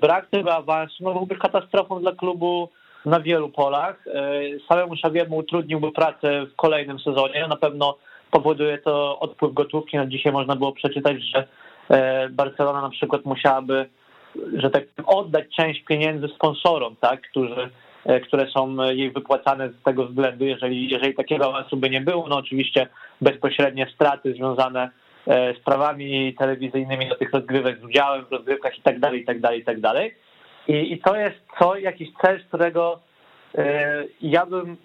Speaker 6: brak tego awansu no, byłby katastrofą dla klubu na wielu polach. E, samemu Szawiemu utrudniłby pracę w kolejnym sezonie. Na pewno powoduje to odpływ gotówki. Na dzisiaj można było przeczytać, że e, Barcelona na przykład musiałaby, że tak oddać część pieniędzy sponsorom, tak, którzy które są jej wypłacane z tego względu, jeżeli, jeżeli takiego awansu by nie było, no oczywiście bezpośrednie straty związane e, z prawami telewizyjnymi do tych rozgrywek, z udziałem w rozgrywkach i tak dalej, i i to jest co, jakiś cel, z którego e, ja bym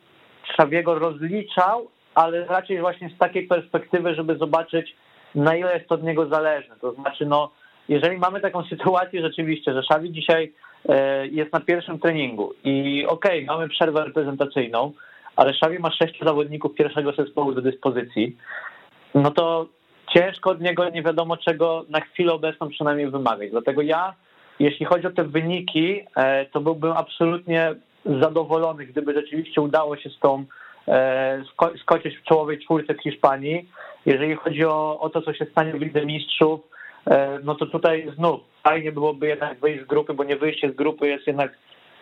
Speaker 6: Szawiego rozliczał, ale raczej właśnie z takiej perspektywy, żeby zobaczyć, na ile jest od niego zależne. To znaczy, no, jeżeli mamy taką sytuację rzeczywiście, że Szawi dzisiaj E, jest na pierwszym treningu i okej, okay, mamy przerwę reprezentacyjną, ale Szawi ma sześciu zawodników pierwszego zespołu do dyspozycji, no to ciężko od niego nie wiadomo czego na chwilę obecną przynajmniej wymagać. Dlatego ja, jeśli chodzi o te wyniki, e, to byłbym absolutnie zadowolony, gdyby rzeczywiście udało się z tą e, skoczyć w czołowej czwórce w Hiszpanii. Jeżeli chodzi o, o to, co się stanie w Lidze Mistrzów, E, no to tutaj znów fajnie byłoby jednak wyjść z grupy, bo nie wyjście z grupy jest jednak,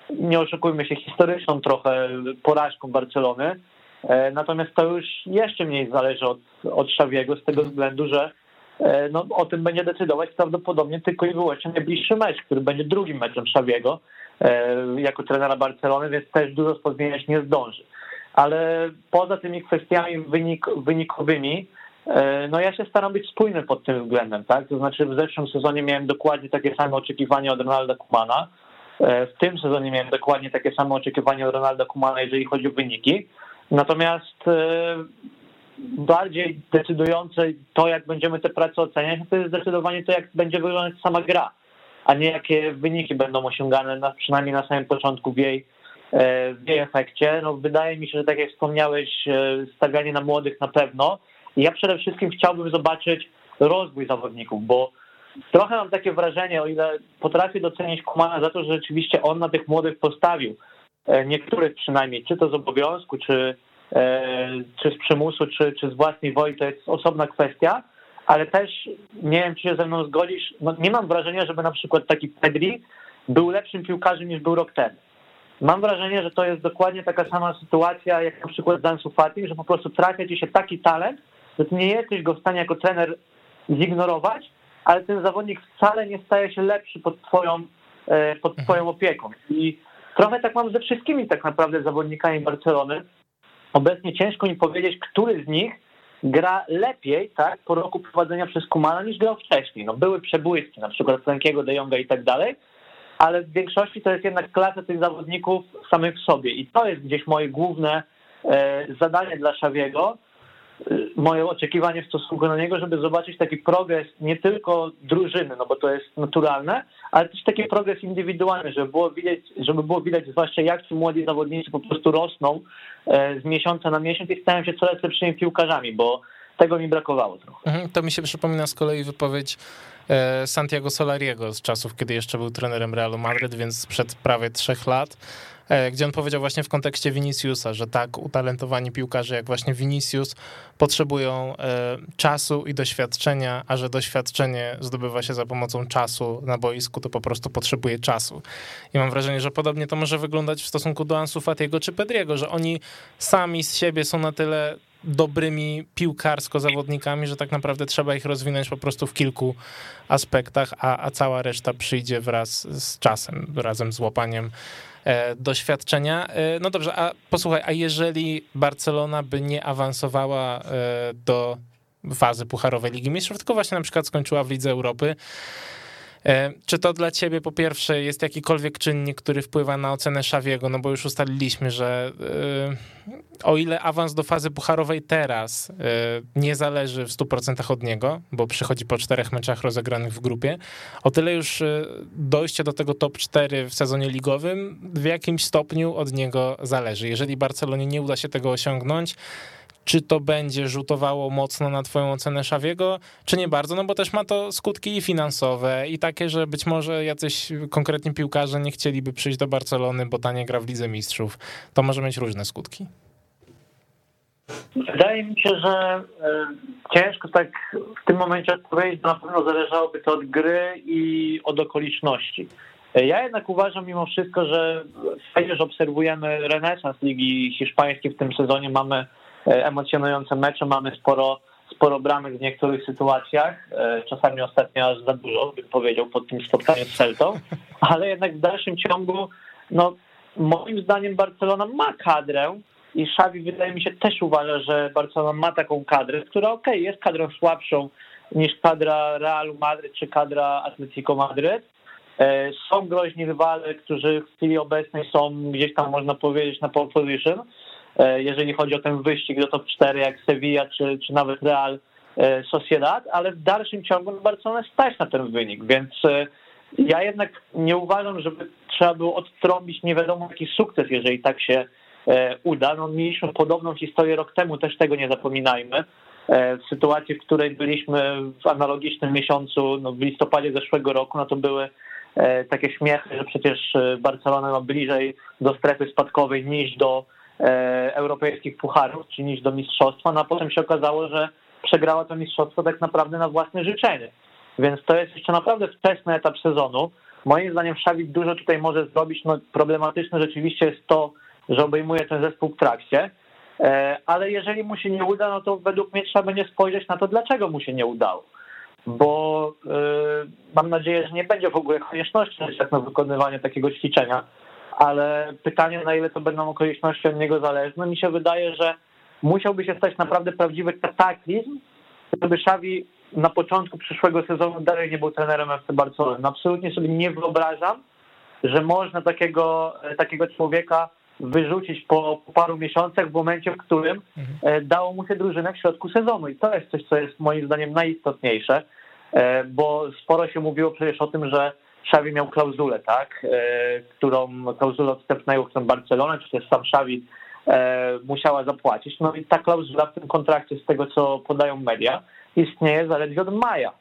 Speaker 6: nie oszukujmy się, historyczną trochę porażką Barcelony. E, natomiast to już jeszcze mniej zależy od, od Szawiego z tego względu, że e, no, o tym będzie decydować prawdopodobnie tylko i wyłącznie najbliższy mecz, który będzie drugim meczem Szawiego e, jako trenera Barcelony, więc też dużo pozmieniać nie zdąży. Ale poza tymi kwestiami wynik, wynikowymi, e, no ja się staram być spójny pod tym względem, tak? To znaczy w zeszłym sezonie miałem dokładnie takie same oczekiwania od Ronalda Kumana. W tym sezonie miałem dokładnie takie same oczekiwania od Ronalda Kumana, jeżeli chodzi o wyniki. Natomiast bardziej decydujące to, jak będziemy te prace oceniać, to jest zdecydowanie to, jak będzie wyglądać sama gra, a nie jakie wyniki będą osiągane, na, przynajmniej na samym początku w jej, e, w jej efekcie. No, wydaje mi się, że tak jak wspomniałeś, e, stawianie na młodych na pewno. Ja przede wszystkim chciałbym zobaczyć rozwój zawodników, bo trochę mam takie wrażenie, o ile potrafię docenić Kumana za to, że rzeczywiście on na tych młodych postawił, e, niektórych przynajmniej, czy to z obowiązku, czy E, czy z przymusu, czy, czy z własnej woli, to jest osobna kwestia, ale też nie wiem, czy się ze mną zgodzisz, no nie mam wrażenia, żeby na przykład taki Pedri był lepszym piłkarzem niż był rok temu. Mam wrażenie, że to jest dokładnie taka sama sytuacja, jak na przykład z Ansu Fati, że po prostu trafia ci się taki talent, ty nie jesteś go w stanie jako trener zignorować, ale ten zawodnik wcale nie staje się lepszy pod twoją, e, pod twoją opieką. I trochę tak mam ze wszystkimi tak naprawdę zawodnikami Barcelony, obecnie ciężko mi powiedzieć, który z nich gra lepiej tak, po roku prowadzenia przez Kumana niż grał wcześniej. No, były przebłyski, na przykład Frankiego de Jonga i tak dalej, ale w większości to jest jednak klasa tych zawodników samych w sobie i to jest gdzieś moje główne e, zadanie dla Szawiego, moje oczekiwanie w stosunku do niego, żeby zobaczyć taki progres nie tylko drużyny, no bo to jest naturalne, ale też taki progres indywidualny, żeby było widać, żeby było widać zwłaszcza jak ci młodzi zawodnicy po prostu rosną e, z miesiąca na miesiąc i stają się coraz lepszymi piłkarzami, bo tego mi brakowało trochę.
Speaker 4: Mhm, to mi się przypomina z kolei wypowiedź e, Santiago Solariego z czasów, kiedy jeszcze był trenerem Realu Madryt, więc przed prawie trzech lat E, gdzie on powiedział właśnie w kontekście Viniciusa, że tak utalentowani piłkarze jak właśnie Vinicius potrzebują e, czasu i doświadczenia, a że doświadczenie zdobywa się za pomocą czasu na boisku, to po prostu potrzebuje czasu. I mam wrażenie, że podobnie to może wyglądać w stosunku do Ansu Fatiego czy Pedriego, że oni sami z siebie są na tyle dobrymi piłkarsko zawodnikami, że tak naprawdę trzeba ich rozwinąć po prostu w kilku aspektach, a, a cała reszta przyjdzie wraz z czasem, razem z łapaniem E, doświadczenia. E, no dobrze, a posłuchaj, a jeżeli Barcelona by nie awansowała e, do fazy Pucharowej Ligi Mistrzów, tylko właśnie na przykład skończyła w Lidze Europy, czy to dla ciebie po pierwsze jest jakikolwiek czynnik, który wpływa na ocenę Szawiego? No bo już ustaliliśmy, że e, o ile awans do fazy pucharowej teraz e, nie zależy w 100% od niego, bo przychodzi po czterech meczach rozegranych w grupie, o tyle już dojście do tego top 4 w sezonie ligowym w jakimś stopniu od niego zależy. Jeżeli Barcelonie nie uda się tego osiągnąć, czy to będzie rzutowało mocno na twoją ocenę Szawiego, czy nie bardzo, no bo też ma to skutki finansowe i takie, że być może jacyś konkretni piłkarze nie chcieliby przyjść do Barcelony, bo ta nie gra w Lidze Mistrzów. To może mieć różne skutki.
Speaker 6: Wydaje mi się, że e, ciężko tak w tym momencie odpowiedzieć, na pewno zależałoby to od gry i od okoliczności. E, ja jednak uważam mimo wszystko, że fajnie, że obserwujemy renesans Ligi Hiszpańskiej w tym sezonie. Mamy E, emocjonujące mecze, mamy sporo, sporo bramek w niektórych sytuacjach, e, czasami ostatnio aż za dużo, bym powiedział, pod tym spotkaniem z Celtą, ale jednak w dalszym ciągu, no moim zdaniem Barcelona ma kadrę i Xavi wydaje mi się też uważa, że Barcelona ma taką kadrę, która okay, jest kadrą słabszą niż kadra Realu Madryt czy kadra Atletico Madryt, e, są groźni rywale, którzy w chwili obecnej są gdzieś tam, można powiedzieć, na pole position, jeżeli chodzi o ten wyścig do top 4, jak Sevilla czy, czy nawet Real e, Sociedad, ale w dalszym ciągu Barcelona stać na ten wynik, więc e, ja jednak nie uważam, żeby trzeba było odtrąbić nie wiadomo jaki sukces, jeżeli tak się uda. No, mieliśmy podobną historię rok temu, też tego nie zapominajmy. W sytuacji, w której byliśmy w analogicznym miesiącu, no w listopadzie zeszłego roku, no to były takie śmiechy, że przecież Barcelona ma bliżej do strefy spadkowej niż do E, europejskich pucharów, czy niż do mistrzostwa, no a potem się okazało, że przegrała to mistrzostwo tak naprawdę na własne życzenie. Więc to jest jeszcze naprawdę wczesny etap sezonu. Moim zdaniem Szawik dużo tutaj może zrobić. No, problematyczne rzeczywiście jest to, że obejmuje ten zespół w trakcie, e, ale jeżeli mu się nie uda, no to według mnie trzeba będzie spojrzeć na to, dlaczego mu się nie udało. bo y, mam nadzieję, że nie będzie w ogóle konieczności tak na wykonywanie takiego ćwiczenia, ale pytanie, na ile to będą okoliczności od niego zależne, mi się wydaje, że musiałby się stać naprawdę prawdziwy kataklizm, żeby Xavi na początku przyszłego sezonu dalej nie był trenerem FC Barcelony. No, absolutnie sobie nie wyobrażam, że można takiego, takiego człowieka wyrzucić po, po paru miesiącach w momencie, w którym mhm. dało mu się drużynę w środku sezonu. I to jest coś, co jest moim zdaniem najistotniejsze, e, bo sporo się mówiło przecież o tym, że Xavi miał klauzulę, tak, e, którą klauzulę odstępnego, którą Barcelona, czy też sam Xavi musiała zapłacić. No i ta klauzula w tym kontrakcie, z tego co podają media, istnieje zaledwie od maja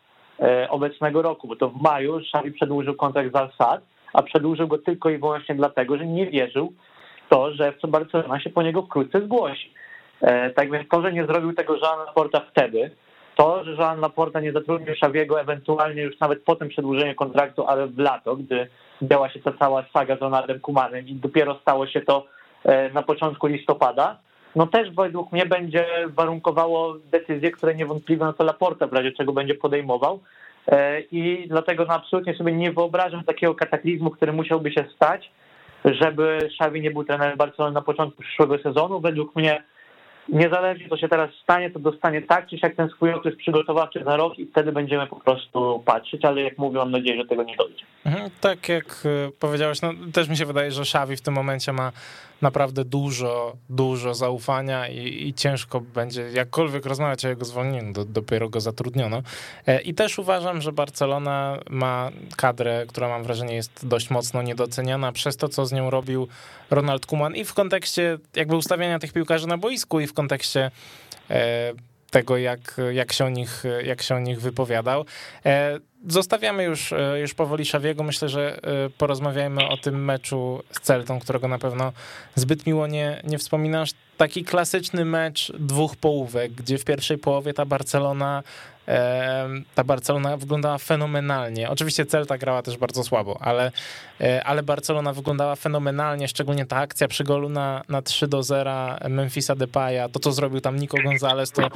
Speaker 6: obecnego roku, bo to w maju Xavi przedłużył kontrakt z Al-Sad, a przedłużył go tylko i wyłącznie dlatego, że nie wierzył to, że FC Barcelona się po niego wkrótce zgłosi. E, tak więc to, że nie zrobił tego Jean Laporta wtedy, to, że Jean Laporta nie zatrudnił Szawiego ewentualnie już nawet po tym przedłużeniu kontraktu, ale w lato, gdy działa się ta cała saga z Ronaldem Kumanem i dopiero stało się to e, na początku listopada, no też według mnie będzie warunkowało decyzje, które niewątpliwie na to Laporta w razie czego będzie podejmował e, i dlatego no absolutnie sobie nie wyobrażam takiego kataklizmu, który musiałby się stać, żeby Xavi nie był trenerem Barcelony na początku przyszłego sezonu. Według mnie niezależnie co się teraz stanie, to dostanie tak czy siak ten swój okres przygotowawczy za rok i wtedy będziemy po prostu patrzeć, ale jak mówię, mam nadzieję, że tego nie dojdzie.
Speaker 4: Mhm, tak jak e, powiedziałeś, no też mi się wydaje, że Xavi w tym momencie ma naprawdę dużo, dużo zaufania i, i ciężko będzie jakkolwiek rozmawiać o jego zwolnieniu, do, dopiero go zatrudniono. E, I też uważam, że Barcelona ma kadrę, która mam wrażenie jest dość mocno niedoceniana przez to, co z nią robił Ronald Koeman i w kontekście jakby ustawiania tych piłkarzy na boisku i w kontekście e, tego, jak, jak, się o nich, jak się o nich wypowiadał. E, zostawiamy już, e, już powoli Szawiego. Myślę, że porozmawiajmy o tym meczu z Celtą, którego na pewno zbyt miło nie, nie wspominasz. Taki klasyczny mecz dwóch połówek, gdzie w pierwszej połowie ta Barcelona ta Barcelona wyglądała fenomenalnie. Oczywiście Celta grała też bardzo słabo, ale, ale Barcelona wyglądała fenomenalnie, szczególnie ta akcja przy golu na, na 3 do 0 Memphisa Depaya, to co zrobił tam Nico Gonzalez, to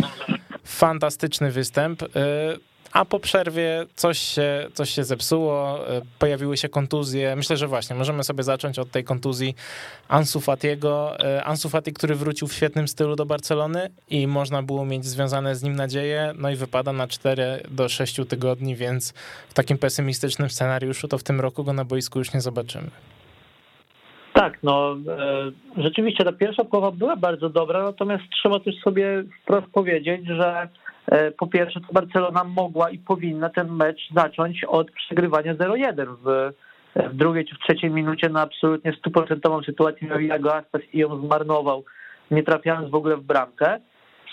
Speaker 4: fantastyczny występ a po przerwie coś się, coś się zepsuło, e, pojawiły się kontuzje. Myślę, że właśnie możemy sobie zacząć od tej kontuzji Ansu Fatiego. E, Ansu Fati, który wrócił w świetnym stylu do Barcelony i można było mieć związane z nim nadzieje, no i wypada na 4 do 6 tygodni, więc w takim pesymistycznym scenariuszu to w tym roku go na boisku już nie zobaczymy.
Speaker 6: Tak, no e, rzeczywiście ta pierwsza połowa była bardzo dobra, natomiast trzeba też sobie wprost powiedzieć, że po pierwsze, to Barcelona mogła i powinna ten mecz zacząć od przegrywania 0-1 w, w drugiej czy w trzeciej minucie na absolutnie stuprocentową sytuację miał Iago Aspas i ją zmarnował, nie trafiając w ogóle w bramkę.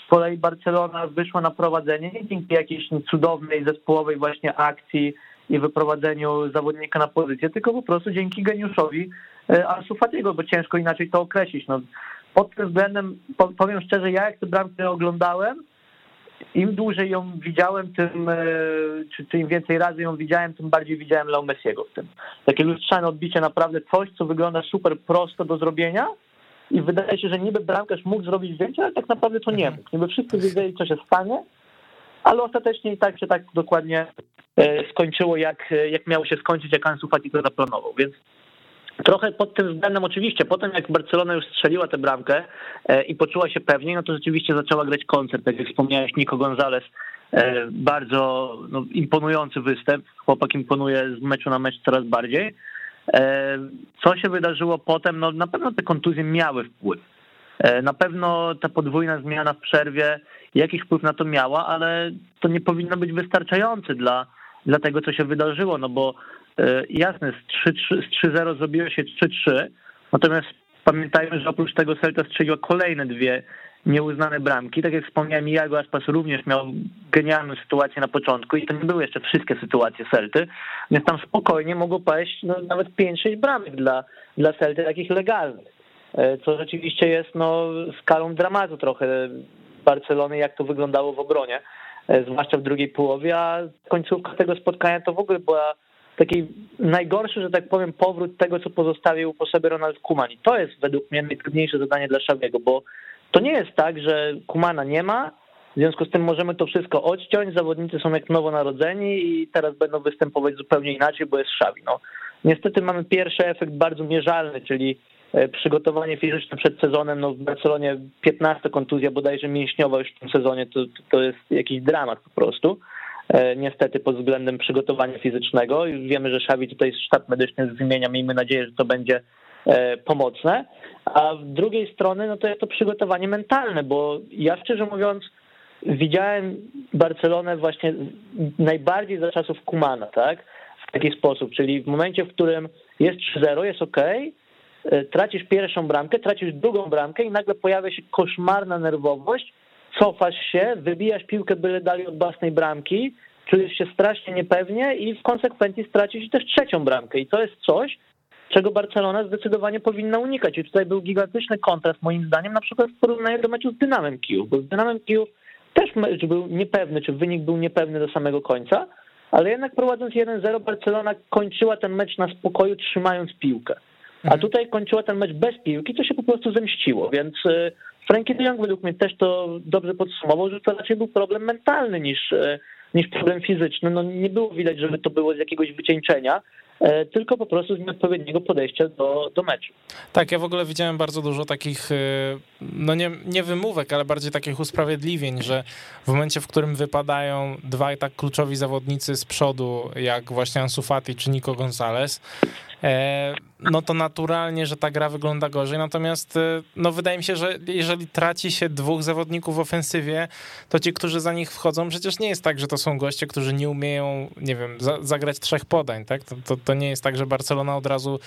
Speaker 6: Z kolei Barcelona wyszła na prowadzenie nie dzięki jakiejś cudownej zespołowej właśnie akcji i wyprowadzeniu zawodnika na pozycję, tylko po prostu dzięki geniuszowi e, Ansu Fatiego, bo ciężko inaczej to określić. No, pod tym względem powiem szczerze, ja jak tę bramkę oglądałem, im dłużej ją widziałem, tym, e, czy, czy im więcej razy ją widziałem, tym bardziej widziałem Leo Messiego w tym. Takie lustrzane odbicie, naprawdę coś, co wygląda super prosto do zrobienia i wydaje się, że niby bramkarz mógł zrobić więcej, ale tak naprawdę to nie mógł. Niby wszyscy wiedzieli, co się stanie, ale ostatecznie i tak się tak dokładnie e, skończyło, jak, jak miało się skończyć, jak Ansu Fati to zaplanował, więc Trochę pod tym względem oczywiście, potem jak Barcelona już strzeliła tę bramkę e, i poczuła się pewniej, no to rzeczywiście zaczęła grać koncert, tak jak wspomniałeś, Nico Gonzalez, e, bardzo no, imponujący występ, chłopak imponuje z meczu na mecz coraz bardziej. E, co się wydarzyło potem? No na pewno te kontuzje miały wpływ. Na pewno ta podwójna zmiana w przerwie jakiś wpływ na to miała, ale to nie powinno być wystarczające dla, dla tego, co się wydarzyło, no bo jasne, z 3-0 zrobiło się 3-3, natomiast pamiętajmy, że oprócz tego Celta strzeliła kolejne dwie nieuznane bramki. Tak jak wspomniałem, Iago Aspas również miał genialną sytuację na początku i to nie były jeszcze wszystkie sytuacje Celty, więc tam spokojnie mogło paść no, nawet 5-6 bramek dla, dla Celty takich legalnych, e, co rzeczywiście jest no, skalą dramatu trochę Barcelony, jak to wyglądało w obronie, e, zwłaszcza w drugiej połowie, a końcówka tego spotkania to w ogóle była taki najgorszy, że tak powiem, powrót tego, co pozostawił po sobie Ronald Kuman. I to jest według mnie najtrudniejsze zadanie dla Szawiego, bo to nie jest tak, że Kumana nie ma, W związku z tym możemy to wszystko odciąć, zawodnicy są jak nowonarodzeni i teraz będą występować zupełnie inaczej, bo jest Szawi. No, niestety mamy pierwszy efekt bardzo mierzalny, czyli e, przygotowanie fizyczne przed sezonem, no w Barcelonie 15 kontuzja bodajże mięśniowa już w tym sezonie, to, to jest jakiś dramat po prostu. E, niestety pod względem przygotowania fizycznego. Już wiemy, że Szawi tutaj sztab medyczny wymienia, miejmy nadzieję, że to będzie e, pomocne. A z drugiej strony, no to jest to przygotowanie mentalne, bo ja szczerze mówiąc widziałem Barcelonę właśnie najbardziej za czasów Kumana, tak? W taki sposób, czyli w momencie, w którym jest 3-0, jest ok, tracisz pierwszą bramkę, tracisz drugą bramkę i nagle pojawia się koszmarna nerwowość, cofasz się, wybijasz piłkę byle dali od własnej bramki, czujesz się strasznie niepewnie i w konsekwencji stracisz też trzecią bramkę. I to jest coś, czego Barcelona zdecydowanie powinna unikać. I tutaj był gigantyczny kontrast moim zdaniem, na przykład w porównaniu do meczu z Dynamem Kijów, bo z Dynamem Kijów też mecz był niepewny, czy wynik był niepewny do samego końca, ale jednak prowadząc 1-0 Barcelona kończyła ten mecz na spokoju, trzymając piłkę. A
Speaker 4: Mhm.
Speaker 6: tutaj kończyła ten mecz bez piłki, co się po prostu zemściło, więc y, Frankie de Jong według mnie też to dobrze podsumował, że to raczej był problem mentalny niż, y, niż problem fizyczny. No nie było widać, żeby to było z jakiegoś wycieńczenia, y, tylko po prostu z nieodpowiedniego podejścia do, do meczu.
Speaker 4: Tak, ja w ogóle widziałem bardzo dużo takich, y, no nie, nie wymówek, ale bardziej takich usprawiedliwień, że w momencie, w którym wypadają dwaj tak kluczowi zawodnicy z przodu, jak właśnie Ansu Fati czy Nico Gonzalez, e, no to naturalnie, że ta gra wygląda gorzej. Natomiast y, no wydaje mi się, że jeżeli traci się dwóch zawodników w ofensywie, to ci, którzy za nich wchodzą, przecież nie jest tak, że to są goście, którzy nie umieją, nie wiem, za, zagrać trzech podań, tak? To, to, to nie jest tak, że Barcelona od razu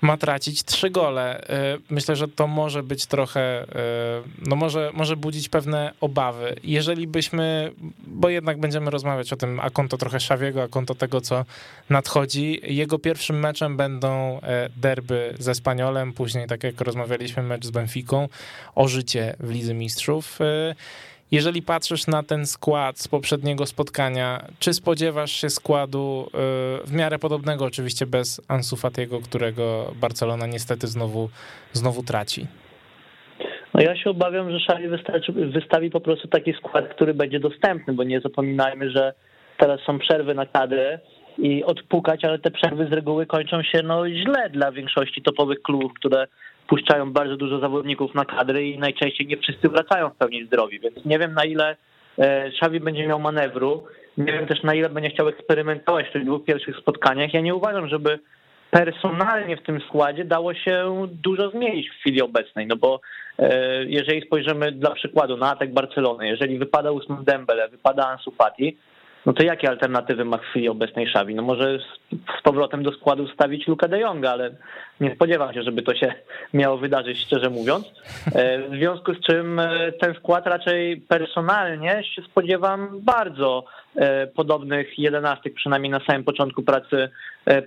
Speaker 4: ma tracić trzy gole. Y, Myślę, że to może być trochę, y, no może, może budzić pewne obawy. Jeżeli byśmy, bo jednak będziemy rozmawiać o tym, a konto trochę Szawiego, a konto tego, co nadchodzi. Jego pierwszym meczem będą e, derby ze Spaniolem, później, tak jak rozmawialiśmy, mecz z Benficą o życie w Lidze Mistrzów. Jeżeli patrzysz na ten skład z poprzedniego spotkania, czy spodziewasz się składu y, w miarę podobnego, oczywiście bez Ansu Fatiego, którego Barcelona niestety znowu, znowu traci?
Speaker 6: No ja się obawiam, że Szali wystawi po prostu taki skład, który będzie dostępny, bo nie zapominajmy, że teraz są przerwy na kadrę i odpukać, ale te przerwy z reguły kończą się no źle dla większości topowych klubów, które puszczają bardzo dużo zawodników na kadry i najczęściej nie wszyscy wracają w pełni zdrowi, więc nie wiem na ile e, Xavi będzie miał manewru, nie wiem też na ile będzie chciał eksperymentować w tych dwóch pierwszych spotkaniach. Ja nie uważam, żeby personalnie w tym składzie dało się dużo zmienić w chwili obecnej, no bo e, jeżeli spojrzymy dla przykładu na atak Barcelony, jeżeli wypada Usman Dembele, wypada Ansu Fati, no to jakie alternatywy ma w chwili obecnej Xavi? No może z, powrotem do składu wstawić Luka de Jonga, ale nie spodziewam się, żeby to się miało wydarzyć, szczerze mówiąc. E, W związku z czym e, ten skład raczej personalnie się spodziewam bardzo e, podobnych jedenastek, przynajmniej na samym początku pracy,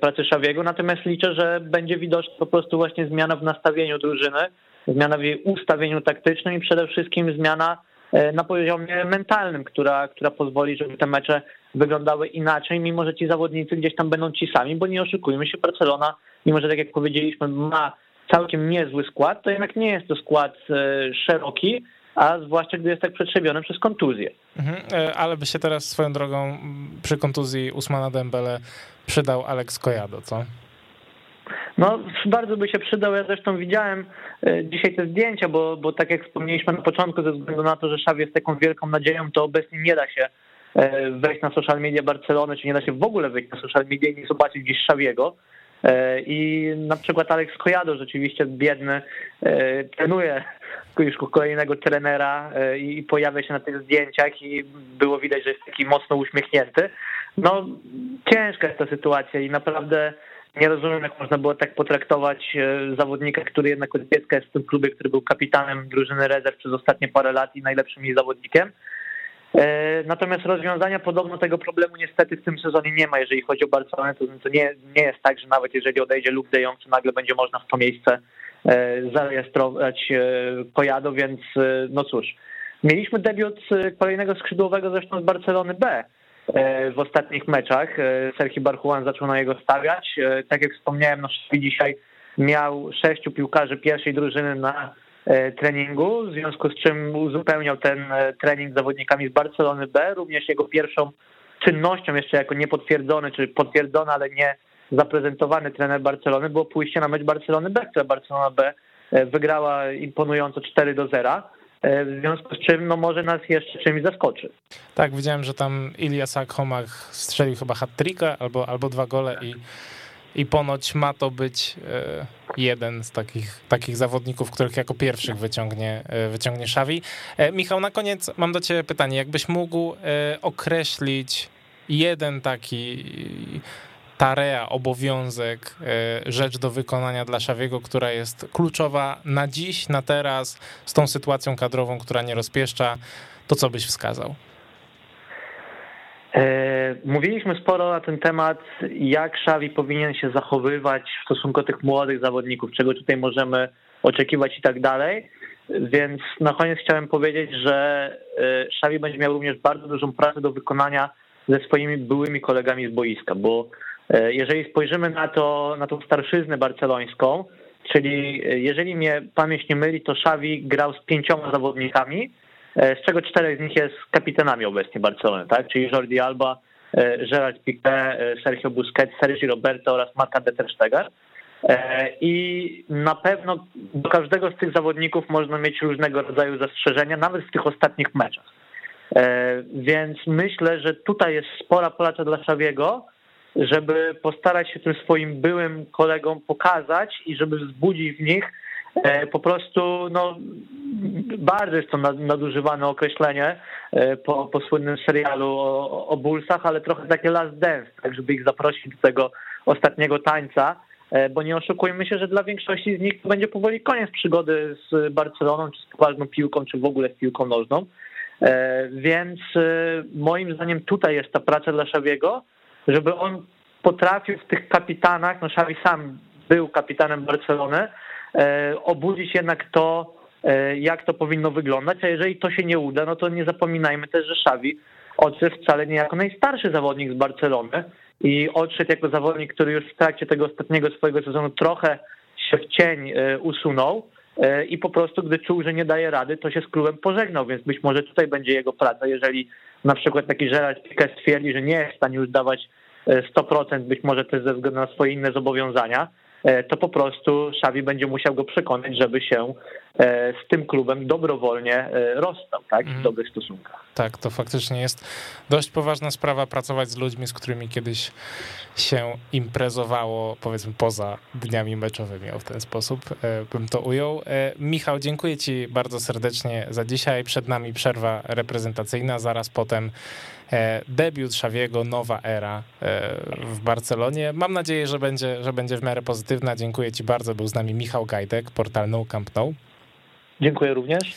Speaker 6: pracy Szawiego. Natomiast liczę, że będzie widoczna po prostu właśnie zmiana w nastawieniu drużyny, zmiana w jej ustawieniu taktycznym i przede wszystkim zmiana na poziomie mentalnym, która, która pozwoli, żeby te mecze wyglądały inaczej, mimo że ci zawodnicy gdzieś tam będą ci sami, bo nie oszukujmy się, Barcelona, mimo że tak jak powiedzieliśmy, ma całkiem niezły skład, to jednak nie jest to skład e, szeroki, a zwłaszcza gdy jest tak przetrzebiony przez kontuzję.
Speaker 4: Mhm, e, ale by się teraz swoją drogą przy kontuzji Usmana Dembele przydał Alex Kojado, co?
Speaker 6: No, bardzo by się przydał. Ja zresztą widziałem e, dzisiaj te zdjęcia, bo, bo tak jak wspomnieliśmy na początku, ze względu na to, że Xavi jest taką wielką nadzieją, to obecnie nie da się e, wejść na social media Barcelony, czy nie da się w ogóle wejść na social media i nie zobaczyć gdzieś Xaviego. E, I na przykład Alex Kojado rzeczywiście biedny trenuje już kolejnego trenera i pojawia się na tych zdjęciach i było widać, że jest taki mocno uśmiechnięty. No ciężka jest ta sytuacja i naprawdę nie rozumiem, jak można było tak potraktować e, zawodnika, który jednak od dziecka jest w tym klubie, który był kapitanem drużyny rezerw przez ostatnie parę lat i najlepszym jej zawodnikiem. E, Natomiast rozwiązania podobno tego problemu niestety w tym sezonie nie ma, jeżeli chodzi o Barcelonę, to, nie, nie jest tak, że nawet jeżeli odejdzie Luke de Jong, to nagle będzie można w to miejsce e, zarejestrować Kojado, więc no cóż. Mieliśmy debiut kolejnego skrzydłowego zresztą z Barcelony B w ostatnich meczach. E, Sergi Barchuan zaczął na jego stawiać. E, Tak jak wspomniałem, no dzisiaj miał sześciu piłkarzy pierwszej drużyny na e, treningu, w związku z czym uzupełniał ten e, trening z zawodnikami z Barcelony B. Również jego pierwszą czynnością, jeszcze jako niepotwierdzony, czy potwierdzony, ale nie zaprezentowany trener Barcelony, było pójście na mecz Barcelony B, która Barcelona B e, wygrała imponująco 4 do 0. W związku z czym no, może nas jeszcze czymś zaskoczy.
Speaker 4: Tak, widziałem, że tam Ilya Sakhomach strzelił chyba hat albo, albo dwa gole i i ponoć ma to być e, jeden z takich, takich zawodników, których jako pierwszych wyciągnie, e, wyciągnie Szawi. E, Michał, na koniec mam do ciebie pytanie. Jakbyś mógł określić jeden taki tarea, obowiązek, rzecz do wykonania dla Szawiego, która jest kluczowa na dziś, na teraz, z tą sytuacją kadrową, która nie rozpieszcza, to co byś wskazał?
Speaker 6: E, mówiliśmy sporo na ten temat, jak Szawi powinien się zachowywać w stosunku do tych młodych zawodników, czego tutaj możemy oczekiwać i tak dalej. Więc na koniec chciałem powiedzieć, że Szawi e, będzie miał również bardzo dużą pracę do wykonania ze swoimi byłymi kolegami z boiska, bo e, jeżeli spojrzymy na to, na tą starszyznę barcelońską, czyli jeżeli mnie pamięć nie myli, to Szawi grał z pięcioma zawodnikami, E, z czego czterech z nich jest kapitanami obecnie Barcelony, tak? Czyli Jordi Alba, e, Gerard Piqué, e, Sergio Busquets, Sergio Roberto oraz Marta de Ter Stegen. I na pewno do każdego z tych zawodników można mieć różnego rodzaju zastrzeżenia, nawet w tych ostatnich meczach. Więc myślę, że tutaj jest spora praca dla Szawiego, żeby postarać się tym swoim byłym kolegom pokazać i żeby wzbudzić w nich E, po prostu no, bardzo jest to nadużywane określenie e, po, po słynnym serialu o, o Bullsach, ale trochę takie last dance, tak żeby ich zaprosić do tego ostatniego tańca, e, bo nie oszukujmy się, że dla większości z nich to będzie powoli koniec przygody z Barceloną, czy z poważną piłką, czy w ogóle z piłką nożną. Więc moim zdaniem tutaj jest ta praca dla Szawiego, żeby on potrafił w tych kapitanach, no Szawi sam był kapitanem Barcelony, E, obudzić jednak to, e, jak to powinno wyglądać, a jeżeli to się nie uda, no to nie zapominajmy też, że Xavi odszedł wcale nie jako najstarszy zawodnik z Barcelony i odszedł jako zawodnik, który już w trakcie tego ostatniego swojego sezonu trochę się w cień e, usunął i po prostu, gdy czuł, że nie daje rady, to się z klubem pożegnał, więc być może tutaj będzie jego praca, jeżeli na przykład taki Gerard stwierdzi, że nie jest w stanie już dawać 100%, być może też ze względu na swoje inne zobowiązania, E, to po prostu Xavi będzie musiał go przekonać, żeby się e, z tym klubem dobrowolnie e, rozstał, tak, w mhm. dobrych stosunkach.
Speaker 4: Tak, to faktycznie jest dość poważna sprawa pracować z ludźmi, z którymi kiedyś się imprezowało, powiedzmy poza dniami meczowymi, o w ten sposób bym to ujął. Michał, dziękuję Ci bardzo serdecznie za dzisiaj. Przed nami przerwa reprezentacyjna, zaraz potem E, debiut Szawiego, nowa era e, w Barcelonie. Mam nadzieję, że będzie, że będzie w miarę pozytywna. Dziękuję Ci bardzo. Był z nami Michał Gajdek, portal No Camp No.
Speaker 6: Dziękuję również.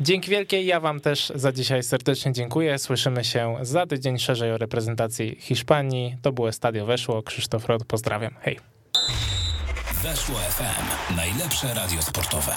Speaker 4: Dzięki wielkie. Ja Wam też za dzisiaj serdecznie dziękuję. Słyszymy się za tydzień szerzej o reprezentacji Hiszpanii. To było Stadio Weszło. Krzysztof Rod, pozdrawiam. Hej. Weszło FM. Najlepsze radio sportowe.